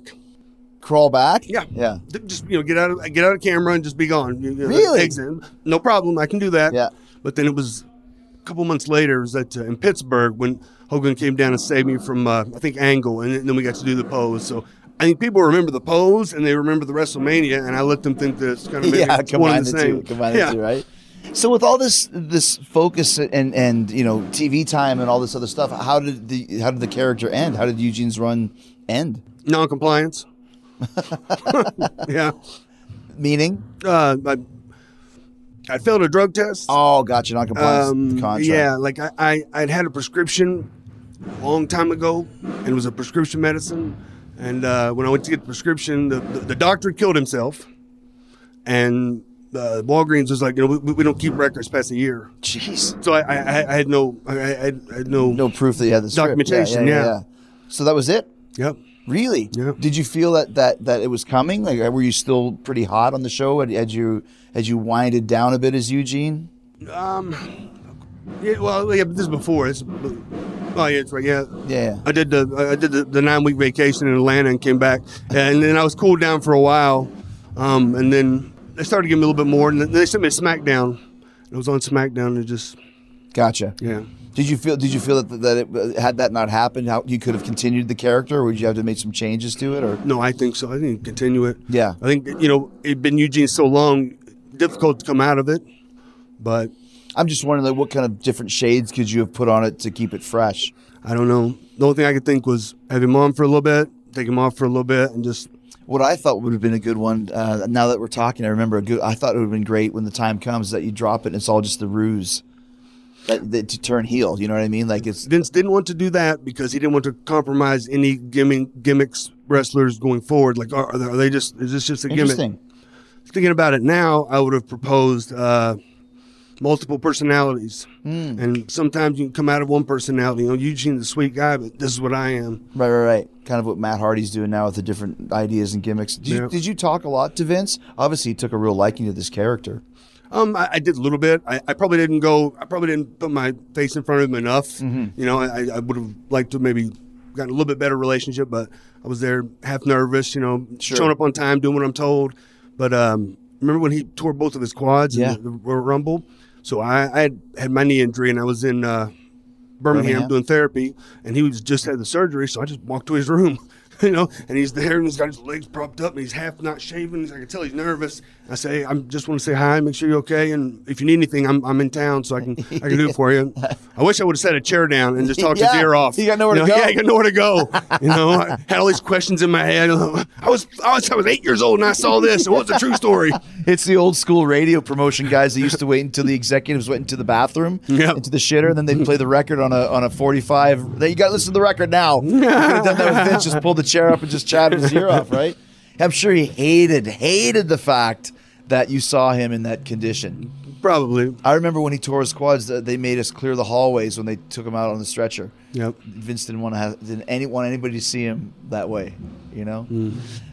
Crawl back. Yeah, Yeah. Just you know, get out of get out of camera and just be gone. You know, Really? exit. No problem. I can do that. Yeah. But then it was a couple months later. It was at uh, in Pittsburgh when Hogan came down and saved me from uh, I think Angle, and then we got to do the pose. So. I think people remember the pose and they remember the WrestleMania, and I let them think that it's kind of [LAUGHS] yeah, it's one combine the the same. two. Combine yeah. the two, right? So with all this this focus and and you know TV time and all this other stuff, how did the how did the character end? How did Eugene's run end? Non-compliance. [LAUGHS] [LAUGHS] yeah. Meaning? Uh, I, I failed a drug test. Oh, gotcha. Non-compliance. Um, contract. yeah, like I, I, I'd had a prescription a long time ago, and it was a prescription medicine. And uh, when I went to get the prescription, the, the, the doctor killed himself. And uh, Walgreens was like, you know, we, we don't keep records past a year. Jeez. So I, I, I had no, I, I had, no, No proof that you had the script. Documentation, yeah. So that was it. Yep. Really? Yeah. Did you feel that, that that it was coming? Like, were you still pretty hot on the show? Had, had you had you winded down a bit as Eugene? Um, yeah, well, yeah, but this is before. This, oh, yeah, that's right. Yeah, Yeah. I did the I did the, the nine week vacation in Atlanta and came back, and then I was cooled down for a while, um, and then they started giving me a little bit more, and then they sent me to SmackDown. I was on SmackDown and just Gotcha. yeah. Did you feel? Did you feel that that it, had that not happened, how you could have continued the character, or would you have to make some changes to it? Or No, I think so. I think continue it. Yeah. I think you know it'd been Eugene so long, difficult to come out of it, but I'm just wondering, like, what kind of different shades could you have put on it to keep it fresh? I don't know. The only thing I could think was have him on for a little bit, take him off for a little bit, and just What I thought would have been a good one. Uh, now that we're talking, I remember a good. I thought it would have been great when the time comes that you drop it and it's all just the ruse. That, that to turn heel, you know what I mean? Like it's Vince didn't want to do that because he didn't want to compromise any gimmick, gimmicks wrestlers going forward. Like, are, are they just? Is this just a gimmick? interesting. Thinking about it now, I would have proposed uh, multiple personalities, Hmm. and sometimes you can come out of one personality. You know, Eugene's the sweet guy, but this is what I am. Right, right, right. Kind of what Matt Hardy's doing now with the different ideas and gimmicks. Did, you, did you talk a lot to Vince? Obviously, he took a real liking to this character. Um, I, I did a little bit. I, I probably didn't go. I probably didn't put my face in front of him enough. Mm-hmm. You know, I, I would have liked to maybe gotten a little bit better relationship, but I was there half nervous. You know, Sure. showing up on time, doing what I'm told. But um, remember when he tore both of his quads Yeah. in the, the Royal Rumble? So I, I had had my knee injury, and I was in uh, Birmingham, Birmingham. doing therapy, and he was just had the surgery. So I just walked to his room. [LAUGHS] [LAUGHS] You know, and he's there, and he's got his legs propped up, and he's half not shaven. I can tell he's nervous. I say, I just want to say hi, make sure you're okay, and if you need anything, I'm, I'm in town, so I can I can do it for you. [LAUGHS] I wish I would have set a chair down and just talked Yeah, his ear off. you got nowhere You to go. Yeah, I got nowhere to go. You know, I had all these questions in my head. [LAUGHS] I was I was I was eight years old and I saw this. It was a true story? It's the old school radio promotion guys that used to wait until the executives went into the bathroom, Yep. into the shitter, and then they'd play the record on a on a 45. They, you got to listen to the record now. You could have done that with Vince, just pulled the chair up and just chatted his ear off, right? [LAUGHS] I'm sure he hated, hated the fact that you saw him in that condition. Probably. I remember when he tore his quads, they made us clear the hallways when they took him out on the stretcher. Yep. Vince didn't want to have didn't any, want anybody to see him that way, you know.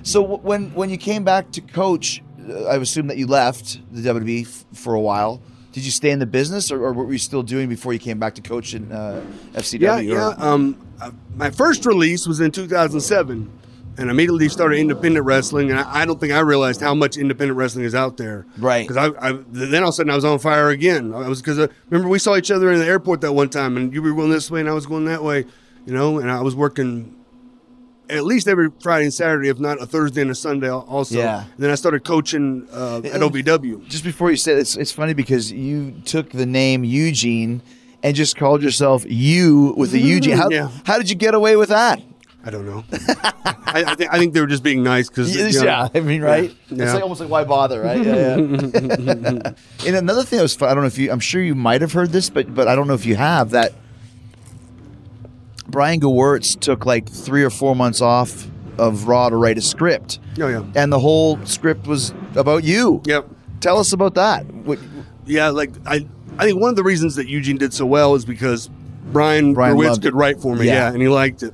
So w- when when you came back to coach, uh, I assume that you left the WWE f- for a while. Did you stay in the business, or, or what were you still doing before you came back to coach in uh, FCW? Yeah, yeah. Um, uh, my first release was in 2007, and immediately started independent wrestling. And I, I don't think I realized how much independent wrestling is out there. Right. Because I, I, then all of a sudden I was on fire again. I was because uh, remember we saw each other in the airport that one time, and you were going this way and I was going that way, you know. And I was working at least every Friday and Saturday, if not a Thursday and a Sunday also. Yeah. And then I started coaching uh, at OVW. Just before you said it's it's funny because you took the name Eugene and just called yourself you with the Eugene. [LAUGHS] How, Yeah. how did you get away with that? I don't know. [LAUGHS] I, I, think, I think they were just being nice because yeah, I mean, right? Yeah. It's like almost like why bother, right? Yeah, yeah. [LAUGHS] and another thing that was fun, I don't know if you, I'm sure you might have heard this, but but I don't know if you have that. Brian Gewirtz took like three or four months off of Raw to write a script, Oh yeah. and the whole script was about you. Yep. Tell us about that. What, Yeah, like I, I think one of the reasons that Eugene did so well is because Brian, Brian Brian could write for me, Yeah. yeah. and he liked it.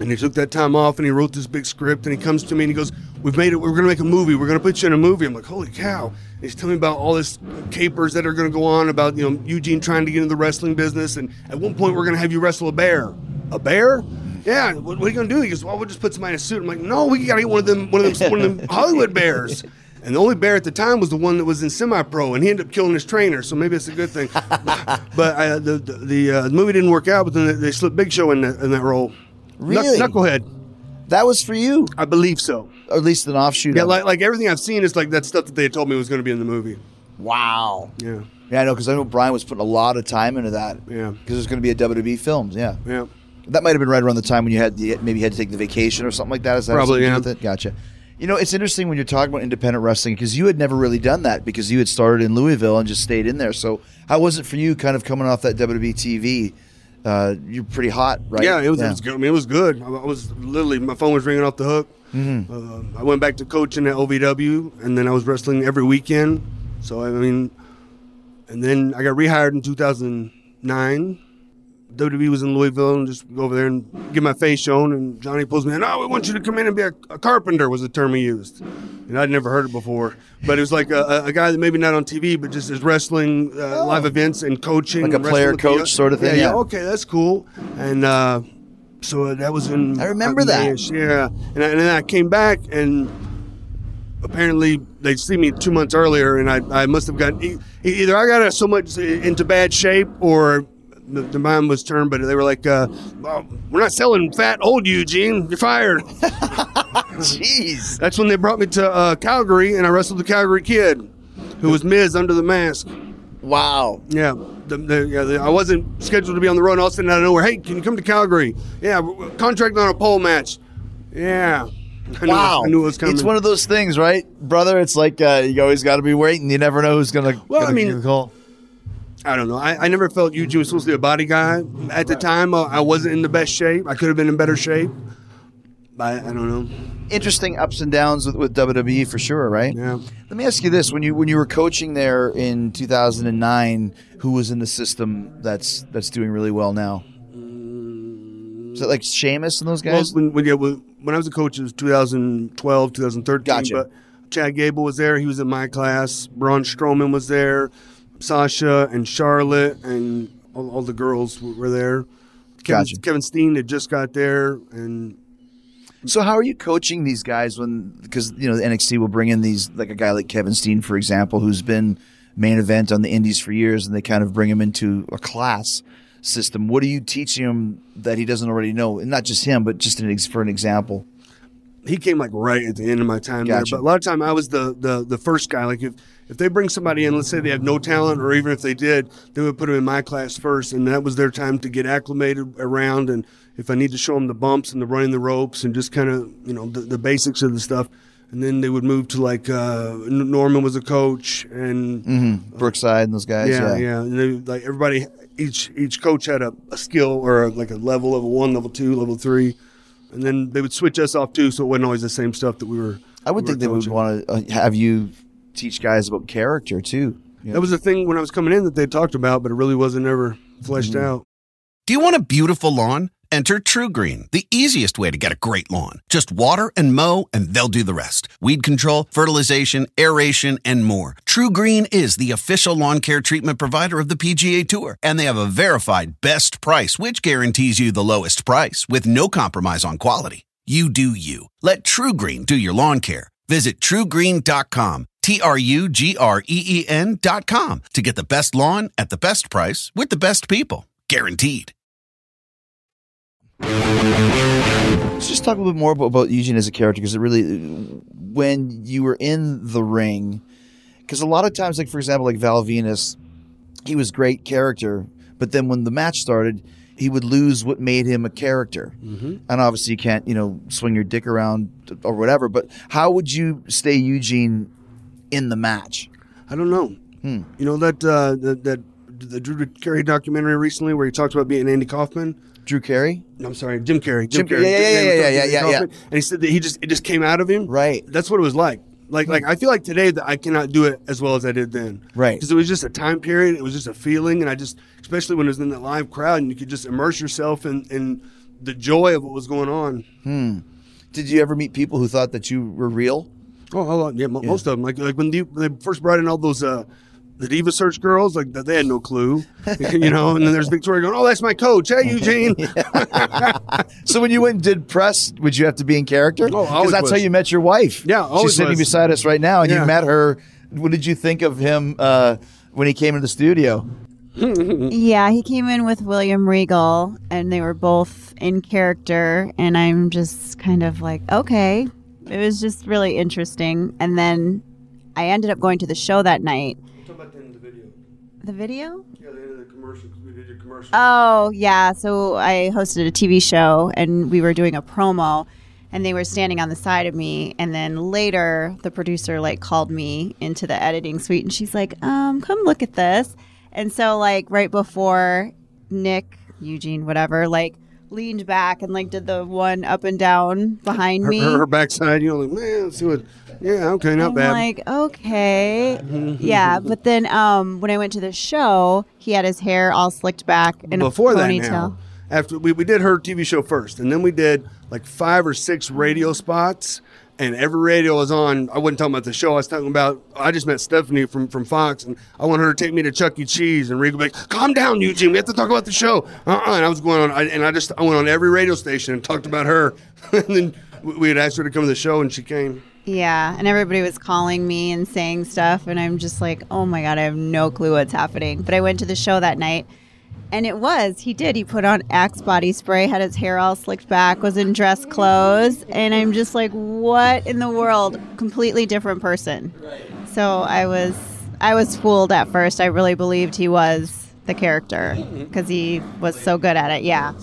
And he took that time off and he wrote this big script and he comes to me and he goes, "We've made it. We're going to make a movie. We're going to put you in a movie." I'm like, "Holy cow!" And he's telling me about all this capers that are going to go on about you know Eugene trying to get into the wrestling business, and at one point we're going to have you wrestle a bear. A bear? Yeah. What, what are you going to do? He goes, "Well, we'll just put somebody in a suit." I'm like, "No, we got to get one of them, one of them, one of them [LAUGHS] Hollywood bears." And the only bear at the time was the one that was in semi-pro, and he ended up killing his trainer. So maybe it's a good thing. [LAUGHS] but I, the the, the uh, movie didn't work out. But then they, they slipped Big Show in that, in that role. Knuck- Really? Knucklehead. that was for you, I believe so. or at least an offshoot. Yeah, of it. like, like everything I've seen is like that stuff that they had told me was going to be in the movie. wow. Yeah, Yeah, I know because I know Brian was putting a lot of time into that. Yeah. because there's going to be a WWE films. Yeah, yeah. that might have been right around the time when you had you maybe you had to take the vacation or something like that. Is that Probably, something to do yeah. with it? Gotcha. You know, it's interesting when you're talking about independent wrestling because you had never really done that because you had started in Louisville and just stayed in there. So, how was it for you, kind of coming off that WWE TV? Uh, you're pretty hot, right? Yeah, it was, it was good. I mean, it was good. I, I was literally my phone was ringing off the hook. Mm-hmm. Uh, I went back to coaching at OVW, and then I was wrestling every weekend. So I mean, and then I got rehired in 2009. WWE was in Louisville, and just go over there and get my face shown. And Johnny pulls me in. Oh, we want you to come in and be a, a carpenter. Was the term he used, and I'd never heard it before. But it was like a, a- a guy that maybe not on TV, but just is wrestling uh, live events and coaching, Oh. Like a player with the- coach sort of thing, Yeah, yeah. yeah. Okay, that's cool. And uh, so uh, that was in. I remember that. Yeah, and, I, and then I came back and apparently they see me two months earlier, and I, I must have gotten e- either I got so much into bad shape or the, the mind was turned, but they were like, uh, well, "We're not selling fat old Eugene. You're fired." [LAUGHS] Jeez. That's when they brought me to uh, Calgary, and I wrestled the Calgary Kid, who was Miz under the mask. Wow. Yeah, the, the, yeah the, I wasn't scheduled to be on the road. and All of a sudden, out of nowhere, hey, can you come to Calgary? Yeah, we're- we're contract on a pole match. Yeah. I knew, Wow. I knew it was coming. It's one of those things, right, brother? It's like uh, you always got to be waiting. You never know who's gonna. Well, gonna I mean- give a call. I don't know. I, I never felt Eugene was supposed to be a body guy. At the time, uh, I wasn't in the best shape. I could have been in better shape. I, I don't know. interesting ups and downs with, with WWE for sure, right? Yeah. Let me ask you this: when you when you were coaching there in 2009, who was in the system that's that's doing really well now? Is it like Sheamus and those Well, guys? when, when, yeah, when when I was a coach, it was 2012, 2013. Gotcha. But Chad Gable was there. He was in my class. Braun Strowman was there. Sasha and Charlotte and all, all the girls were there. Kevin, Gotcha. Kevin Steen had just got there, and so how are you coaching these guys when because you know the NXT will bring in these like a guy like Kevin Steen, for example, who's been main event on the Indies for years, and they kind of bring him into a class system. What are you teaching him that he doesn't already know? And not just him, but just an ex- for an example. he came like right at the end of my time Gotcha. there. But a lot of time I was the, the the first guy. Like if if they bring somebody in, let's say they have no talent, or even if they did, they would put them in my class first, and that was their time to get acclimated around. And if I need to show them the bumps and the running the ropes and just kind of you know the, the basics of the stuff. And then they would move to like uh, Norman was a coach, and Brookside and those guys. yeah, yeah. And they, like everybody, each each coach had a, a skill or a, like a level, level one, level two, level three, and then they would switch us off too, so it wasn't always the same stuff that we were. I would we think they would want to uh, have you teach guys about character too. Yeah. That was the thing when I was coming in that they talked about, but it really wasn't ever fleshed mm-hmm. out. Do you want a beautiful lawn? Enter TruGreen, the easiest way to get a great lawn. Just water and mow, and they'll do the rest. Weed control, fertilization, aeration, and more. TruGreen is the official lawn care treatment provider of the PGA Tour, and they have a verified best price, which guarantees you the lowest price with no compromise on quality. You do you. Let TruGreen do your lawn care. Visit trugreen.com, T R U G R E E N.com to get the best lawn at the best price with the best people. Guaranteed. Let's just talk a little bit more about, about Eugene as a character because it really, when you were in the ring, because a lot of times, like for example, like Val Venis, he was great character, but then when the match started, he would lose what made him a character. And obviously, you can't, you know, swing your dick around or whatever. But how would you stay Eugene in the match? I don't know. Hmm. You know that uh, that that the Drew Carey documentary recently where he talked about being Andy Kaufman. Drew Carey, No, I'm sorry, Jim Carrey. Jim Carrey. Yeah, yeah, yeah, yeah, yeah, yeah, yeah. And he said that he just it just came out of him. Right. That's what it was like. Like like I feel like today that I cannot do it as well as I did then. Right. Because it was just a time period. It was just a feeling, and I just especially when it was in that live crowd, and you could just immerse yourself in in the joy of what was going on. Hmm. Did you ever meet people who thought that you were real? Oh. Yeah, mo- most of them. Like like when, the, when they first brought in all those uh, the Diva Search girls, like they had no clue, you know. And then there's Victoria going, "Oh, that's my coach. Hey, Eugene." [LAUGHS] So when you went and did press, would you have to be in character? Oh, because always that's was. how you met your wife. Yeah, always she's sitting was. beside us right now, and you met her. What did you think of him uh, when he came into the studio? [LAUGHS] Yeah, he came in with William Regal, and they were both in character. And I'm just kind of like, okay. It was just really interesting. And then I ended up going to the show that night. Talk about the end of the video. The video? Yeah, the end of the commercial. 'cause We did your commercial. Oh, yeah. So I hosted a TV show, and we were doing a promo. And they were standing on the side of me, and then later the producer like called me into the editing suite, and she's like, "Um, come look at this." And so like right before Nick, Eugene, whatever, like leaned back and like did the one up and down behind her, me. her, her backside, you know, like man, see what. Yeah, okay, not I'm bad. like, okay, yeah. But then um, when I went to the show, he had his hair all slicked back in Before a that, ponytail. now, after we, we did her TV show first, and then we did like five or six radio spots, and every radio was on. I wasn't talking about the show. I was talking about. I just met Stephanie from from Fox, and I want her to take me to Chuck E. Cheese, and Regal like, "Calm down, Eugene. We have to talk about the show." Uh-uh. And I was going on, I, and I just I went on every radio station and talked about her, [LAUGHS] and then we had asked her to come to the show, and she came. Yeah, and everybody was calling me and saying stuff, and I'm just like, oh my god, I have no clue what's happening. But I went to the show that night, and it was he did. He put on Axe body spray, had his hair all slicked back, was in dress clothes, and I'm just like, what in the world? Completely different person. So I was, I was fooled at first. I really believed he was the character because he was so good at it. Yeah.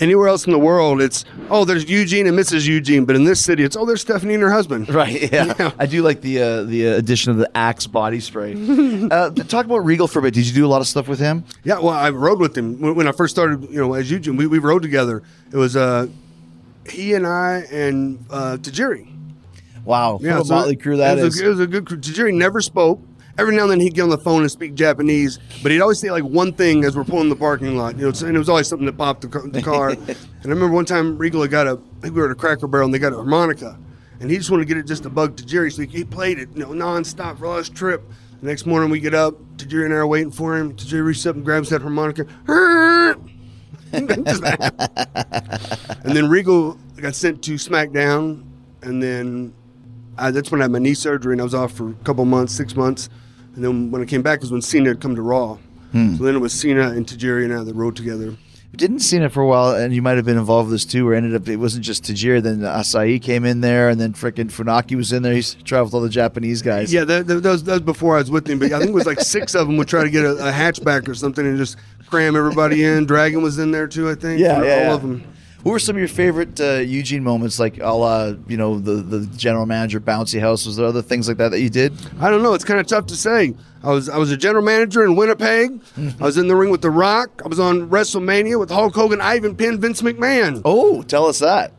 Anywhere else in the world, it's oh, there's Eugene and Mrs. Eugene, but in this city, it's oh, there's Stephanie and her husband. Right. [LAUGHS] Yeah. I do like the uh, the uh, addition of the Axe body spray. [LAUGHS] uh, talk about Regal for a bit. Did you do a lot of stuff with him? Yeah, well, I rode with him when, when I first started. You know, as Eugene, we, we rode together. It was uh, he and I and uh, Tajiri. Wow. Yeah, what a so motley crew that it was. A, it was a good crew. Tajiri never spoke. Every now and then he'd get on the phone and speak Japanese, but he'd always say like one thing as we're pulling the parking lot. You know, and it was always something that popped the, car- the car. [LAUGHS] and I remember one time Regal got a, I think we were at a Cracker Barrel and they got a harmonica, and he just wanted to get it just to bug Tajiri, so he, he played it, you know, nonstop for all his trip. The next morning we get up, Tajiri and I are waiting for him. Tajiri reaches up and grabs that harmonica. [LAUGHS] And then Regal got sent to SmackDown, and then I, that's when I had my knee surgery, and I was off for a couple months, six months. And then when I came back was when Cena had come to Raw. Hmm. So then it was Cena and Tajiri and I that rode together. Didn't Cena for a while, and you might have been involved with this too, it ended up it wasn't just Tajiri, then Asai came in there, and then frickin' Funaki was in there. He's traveled with all the Japanese guys. Yeah, that, that, was, that was before I was with him, but I think it was like six of them would try to get a, a hatchback or something and just cram everybody in. Dragon was in there too, I think. Yeah, all yeah, yeah. of them. What were some of your favorite uh, Eugene moments, like a la, you know, the, the general manager bouncy house? Was there other things like that that you did? I don't know. It's kind of tough to say. I was I was a general manager in Winnipeg. I was in the ring with The Rock. I was on WrestleMania with Hulk Hogan. I even pinned Vince McMahon. Oh, tell us that.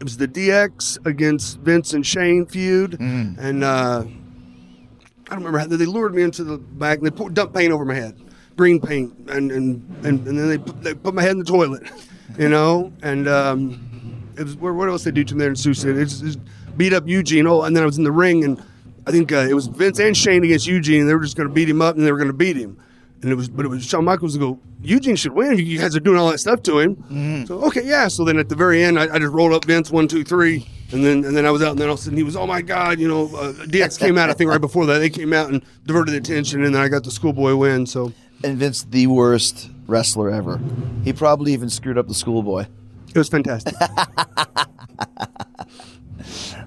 It was the DX against Vince and Shane feud, Mm. and uh, I don't remember how they lured me into the back and they poured, dumped paint over my head, green paint, and and and, and then they put, they put my head in the toilet, [LAUGHS] you know, and um, it was what, what else they do to me there in Sioux City? Just, just beat up Eugene. Oh, and then I was in the ring and I think uh, it was Vince and Shane against Eugene. and They were just going to beat him up and they were going to beat him. And it was, but it was Shawn Michaels to go. Eugene should win. You guys are doing all that stuff to him. So okay, yeah. So then at the very end, I, I just rolled up Vince one, two, three, and then and then I was out, and then all of a sudden he was, oh my god, you know, uh, DX came out. I think right before that they came out and diverted the attention, and then I got the schoolboy win. So And Vince, the worst wrestler ever. He probably even screwed up the schoolboy. it was fantastic. [LAUGHS]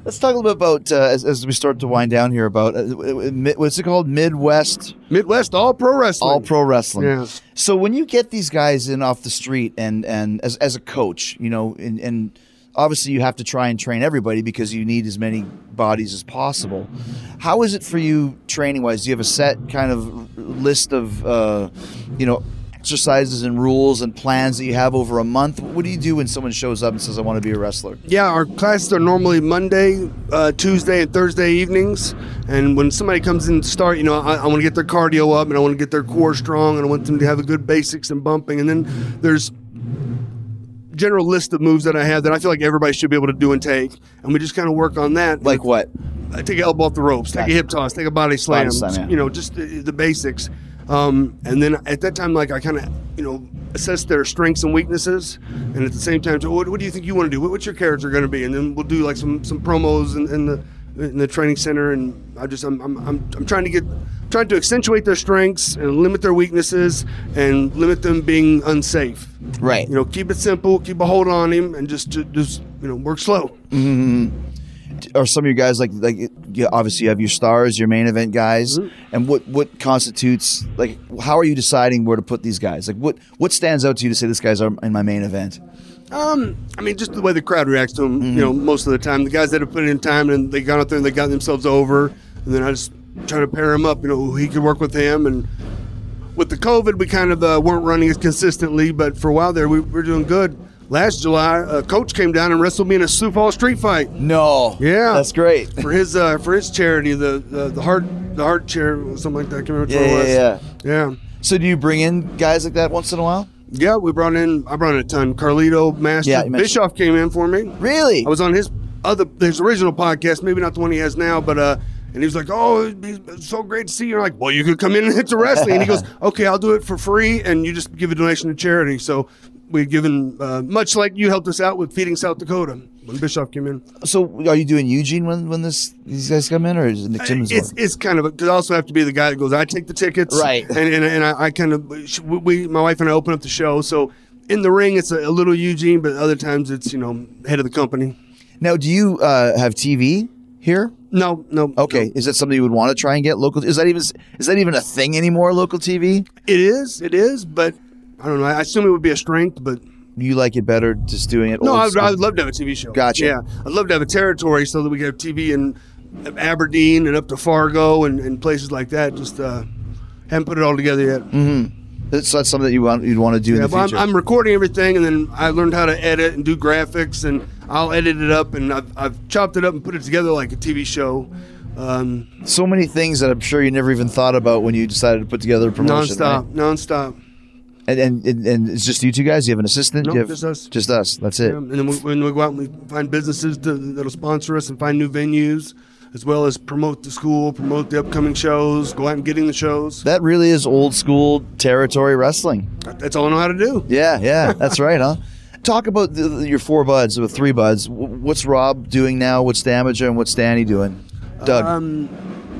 Let's talk a little bit about uh, as, as we start to wind down here about uh, what's it called? Midwest Midwest All Pro Wrestling. All Pro Wrestling. Yeah. So when you get these guys in off the street and and as as a coach, you know, and, and obviously you have to try and train everybody because you need as many bodies as possible. How is it for you training wise? Do you have a set kind of list of uh, you know exercises and rules and plans that you have over a month? What do you do when someone shows up and says, "I want to be a wrestler"? Yeah, our classes are normally Monday, uh, Tuesday, and Thursday evenings. And when somebody comes in to start, you know, I, I want to get their cardio up and I want to get their core strong and I want them to have a good basics and bumping. And then there's general list of moves that I have that I feel like everybody should be able to do and take. And we just kind of work on that. Like what? I take an elbow off the ropes, take Gotcha. a hip toss, take a body slam, slam, yeah. you know, just the, the basics. Um, and then at that time, like I kind of, you know, assess their strengths and weaknesses, and at the same time, so what, what do you think you want to do? What, what's your character going to be? And then we'll do like some some promos in, in the in the training center, and I just I'm I'm, I'm, I'm trying to get trying to accentuate their strengths and limit their weaknesses and limit them being unsafe. Right. You know, keep it simple, keep a hold on him, and just just, just you know work slow. Are some of your guys like like you, obviously you have your stars, your main event guys, Mm-hmm. and what what constitutes like how are you deciding where to put these guys? Like what what stands out to you to say this guy's are in my main event? Um, I mean, just the way the crowd reacts to him, you know, most of the time. The guys that have put in time and they got out there and they got themselves over, and then I just try to pair him up. You know, who he could work with him, and with the COVID, we kind of uh, weren't running as consistently, but for a while there, we were doing good. Last July, a coach came down and wrestled me in a Sioux Falls street fight No, Yeah. that's great. for his uh, for his charity, the the, the heart the heart chair, something like that. I can't remember Yeah, what it yeah, was. Yeah. So do you bring in guys like that once in a while? Yeah, we brought in. I brought in a ton. Carlito, Master, Yeah, Bischoff came in for me. Really? I was on his other his original podcast, maybe not the one he has now, but uh, and he was like, "Oh, it'd be so great to see you." I'm like, "Well, you could come in and hit the wrestling." and he goes, [LAUGHS] "Okay, I'll do it for free, and you just give a donation to charity." So we've given uh, much like you helped us out with feeding South Dakota when Bischoff came in. So are you doing Eugene when when this these guys come in, or is it Nick Timmons? It's it's kind of because I also have to be the guy that goes. I take the tickets, Right. And and, and I, I kind of we my wife and I open up the show. So in the ring, it's a, a little Eugene, but other times it's you know head of the company. now, do you uh, have TV here? No, no. Okay, no. is that something you would want to try and get local? Is that even is that even a thing anymore? Local TV? It is, it is, but I don't know. I assume it would be a strength, but You like it better just doing it? no, I would. I would love to have a TV show. Gotcha. Yeah, I'd love to have a territory so that we could have TV in Aberdeen and up to Fargo and, and places like that. Just uh, haven't put it all together yet. That's, that's something that you want you'd want to do Yeah, in the well, I'm, future. I'm recording everything, and then I learned how to edit and do graphics, and I'll edit it up, and I've, I've chopped it up and put it together like a TV show, um, so many things that I'm sure you never even thought about when you decided to put together a promotion. nonstop, right? nonstop. And, and and it's just you two guys. You have an assistant. You have, just us. Just us. That's it. Yeah, and then we, when we go out and we find businesses to, that'll sponsor us and find new venues, as well as promote the school, promote the upcoming shows, go out and getting the shows. That really is old school territory wrestling. That's all I know how to do. Yeah, yeah, [LAUGHS] that's right, huh? Talk about the, the- your four buds with three buds. What's Rob doing now? What's Damaja and what's Danny doing? Doug. Um,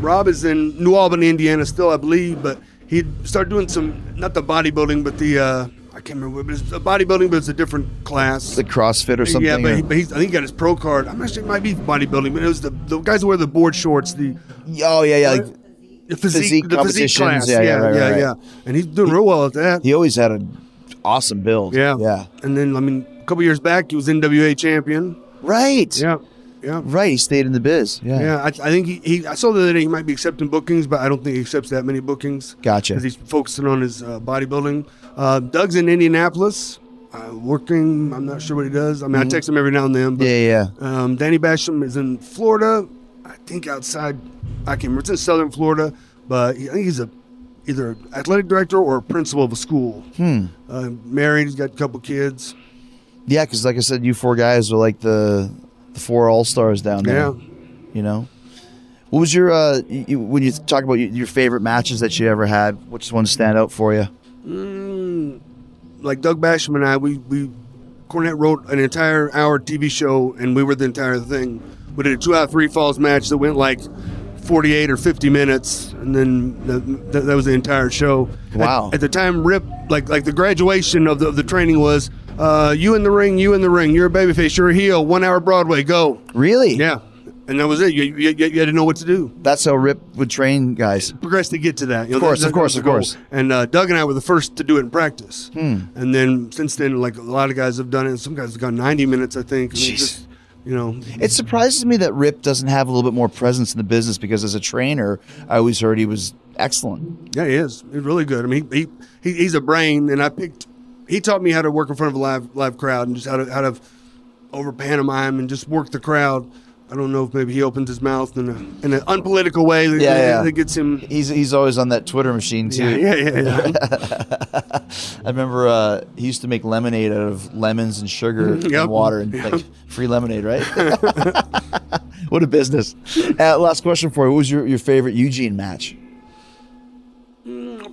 Rob is in New Albany, Indiana, still, I believe, but he started doing some not the bodybuilding, but the uh, I can't remember, but it's a bodybuilding, but it's a different class. the CrossFit or something. yeah, but, or- he, but he's, I think he got his pro card. I'm sure it might be bodybuilding, but it was the, the guys who wear the board shorts, the, oh yeah, yeah. Like, the physique, Physique the physique class. yeah, Yeah, yeah, right, yeah, right, yeah. And he's doing real well at that. he always had an awesome build. yeah, yeah. And then I mean, a couple years back, he was NWA champion. Right. Yeah, yeah. Right. He stayed in the biz. Yeah. Yeah, I, I think he, he. I saw the other day he might be accepting bookings, but I don't think he accepts that many bookings. Gotcha. Because he's focusing on his uh, bodybuilding. Uh, Doug's in Indianapolis, uh, working. I'm not sure what he does. I mean, I text him every now and then. But, Mm-hmm. Yeah, yeah. Um, Danny Basham is in Florida, I think outside. I can't remember. It's in Southern Florida, but he, I think he's a either athletic director or a principal of a school. Hmm. Uh, married. He's got a couple kids. Yeah, because like I said, you four guys are like the the four all stars down there. Yeah. You know, what was your uh, you, when you talk about your, favorite matches that you ever had? Which ones stand out for you? like Doug Basham and I, we we Cornette wrote an entire hour TV show, and we were the entire thing. We did a two out three falls match that went like forty eight or fifty minutes, and then the, that, that was the entire show. Wow. At, at the time, Rip like like the graduation of the of the training was. Uh, you in the ring, you in the ring. You're a babyface. You're a heel. One hour Broadway. Go. Really? Yeah, and that was it. You, you, you had to know what to do. That's how Rip would train guys. progress to get to that. You know, Of course, that- of course, of course. And uh, Doug and I were the first to do it in practice. Hmm. And then since then, like a lot of guys have done it. Some guys have gone 90 minutes, I think. I mean, Jeez. just, you know, It surprises me that Rip doesn't have a little bit more presence in the business because as a trainer, I always heard he was excellent. yeah, he is. He's really good. I mean, he, he he's a brain, and I picked. He taught me how to work in front of a live live crowd and just how to how to over pantomime and just work the crowd. I don't know if maybe he opens his mouth in, a, in an unpolitical way that, Yeah, yeah. that gets him. He's he's always on that Twitter machine too. Yeah, yeah, yeah. yeah. [LAUGHS] I remember uh, he used to make lemonade out of lemons and sugar [LAUGHS] Yep. and water and like free lemonade, right? [LAUGHS] what a business! Uh, last question for you: What was your, your favorite Eugene match?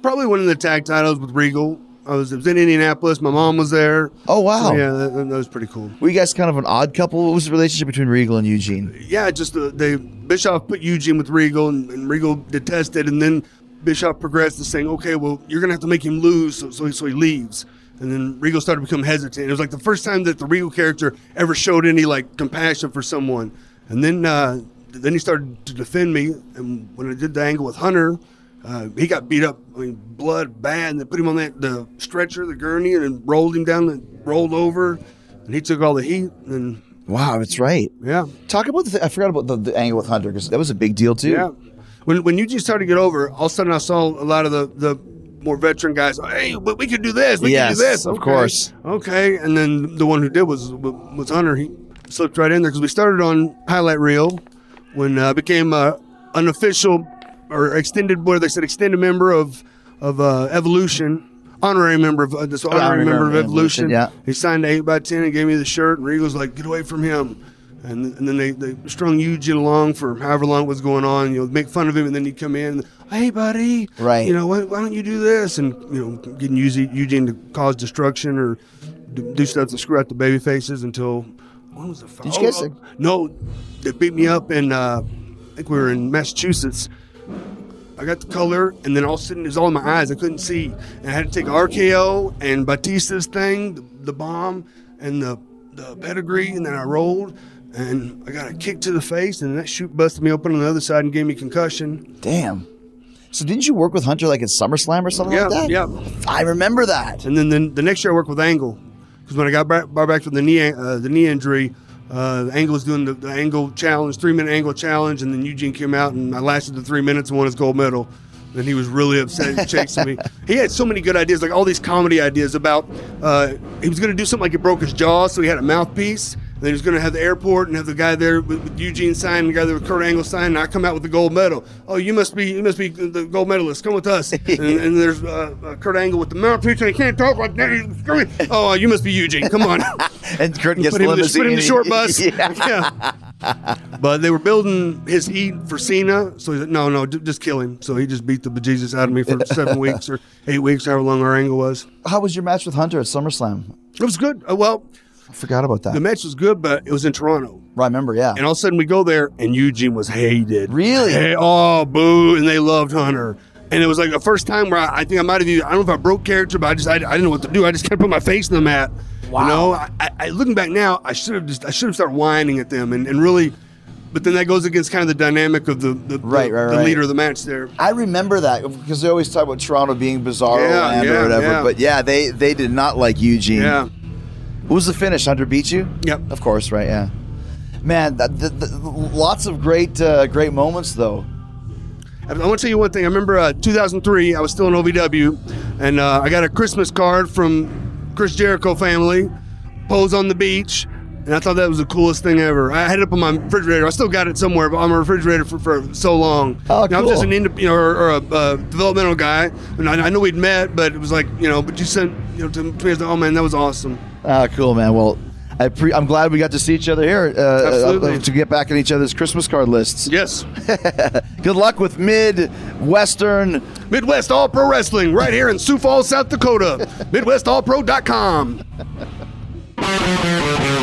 Probably winning the tag titles with Regal. I was, it was in Indianapolis. My mom was there. Oh wow! So, yeah, that, that was pretty cool. Were you guys kind of an odd couple? What was the relationship between Regal and Eugene? Yeah, just uh, they Bischoff put Eugene with Regal, and, and Regal detested, and then Bischoff progressed to saying, "Okay, well, you're gonna have to make him lose," so so, he- so he leaves. And then Regal started to become hesitant. It was like the first time that the Regal character ever showed any like compassion for someone. And then uh, then he started to defend me. And when I did the angle with Hunter, uh, he got beat up. I mean, blood bad. And they put him on that the stretcher, the gurney, and then rolled him down and rolled over. And he took all the heat. And Wow, that's right. yeah, Talk about the. Th- I forgot about the, the angle with Hunter because that was a big deal too. Yeah. When when Eugene started to get over, all of a sudden I saw a lot of the, the more veteran guys. Hey, but we could do this. We Yes, could do this. of course. Okay. And then the one who did was was Hunter. He slipped right in there because we started on highlight reel when uh, I became uh, an official or extended, what they said, extended member of of uh, Evolution. Honorary member of uh, this honorary, Honorary member member of Evolution, Evolution. yeah. He signed eight by ten and gave me the shirt. And Regal's like, "Get away from him." And, and then they, they strung Eugene along for however long it was going on. You know, make fun of him, and then he'd come in. Hey, buddy. Right. You know, why, why don't you do this? And you know, getting Eugene, Eugene to cause destruction or do, stuff to screw out the baby faces until when was the? Did you guys- no, they beat me up in. Uh, I think we were in Massachusetts. I got the color, and then all of a sudden it was all in my eyes. I couldn't see, and I had to take RKO and Batista's thing, the, the bomb, and the the pedigree, and then I rolled, and I got a kick to the face, and that shoot busted me open on the other side and gave me concussion. Damn. So didn't you work with Hunter like at SummerSlam or something Yeah, like that? yeah. I remember that. And then the, the next year I worked with Angle because when I got back, back from the knee uh, the knee injury, uh, Angle was doing the, the Angle challenge, three minute Angle challenge, and then Eugene came out and I lasted the three minutes and won his gold medal. And he was really upset and chasing me. He had so many good ideas, like all these comedy ideas about uh, he was going to do something like he broke his jaw, so he had a mouthpiece. And then he was going to have the airport and have the guy there with, with Eugene sign, the guy there with Kurt Angle sign, and I come out with the gold medal. Oh, you must be you must be the gold medalist. Come with us. [LAUGHS] and, and there's uh, uh, Kurt Angle with the mouthpiece, and he can't talk like that. Oh, you must be Eugene. Come on. [LAUGHS] And Kurt gets put, him in the, put him in the short bus. [LAUGHS] Yeah. Yeah. But they were building his heat for Cena, so "No, no, j- just kill him." So he just beat the bejesus out of me for seven weeks or eight weeks, however long our angle was. How was your match with Hunter at SummerSlam? It was good. Uh, well, I forgot about that. the match was good, but it was in Toronto. I remember, yeah. And all of a sudden we go there, and Eugene was hated. Really? Hey, oh, boo! And they loved Hunter. And it was like the first time where I, I think I might have. I don't know if I broke character, but I just I, I didn't know what to do. I just kind of put my face in the mat. Wow. You know, I, I, I- looking back now, I should have just I should have started whining at them and, and really. But then that goes against kind of the dynamic of the the, Right, the, right, the right. leader of the match there. I remember that because they always talk about Toronto being bizarre Yeah, land yeah, or whatever. yeah. But yeah, they they did not like Eugene. Yeah. What was the finish? Hunter beat you? Yep. Of course, right? Yeah. Man, that, the, the, lots of great uh, great moments though. I want to tell you one thing. I remember uh, 2003. I was still in OVW, and uh, I got a Christmas card from Chris Jericho family. Pose on the beach, and I thought that was the coolest thing ever. I had it up on my refrigerator. I still got it somewhere, but on my refrigerator for, for so long. Oh, And I was just an ind- you know, or, or a uh, developmental guy, and I, I know we'd met, but it was like you know, but you sent you know to me. I was like, oh man, that was awesome. Ah, cool, man. Well, I pre- I'm glad we got to see each other here uh, Absolutely. uh, to get back in each other's Christmas card lists. Yes, [LAUGHS] Good luck with Mid Western. Midwest All Pro Wrestling right here in Sioux Falls, South Dakota. [LAUGHS] MidwestAllPro.com. [LAUGHS]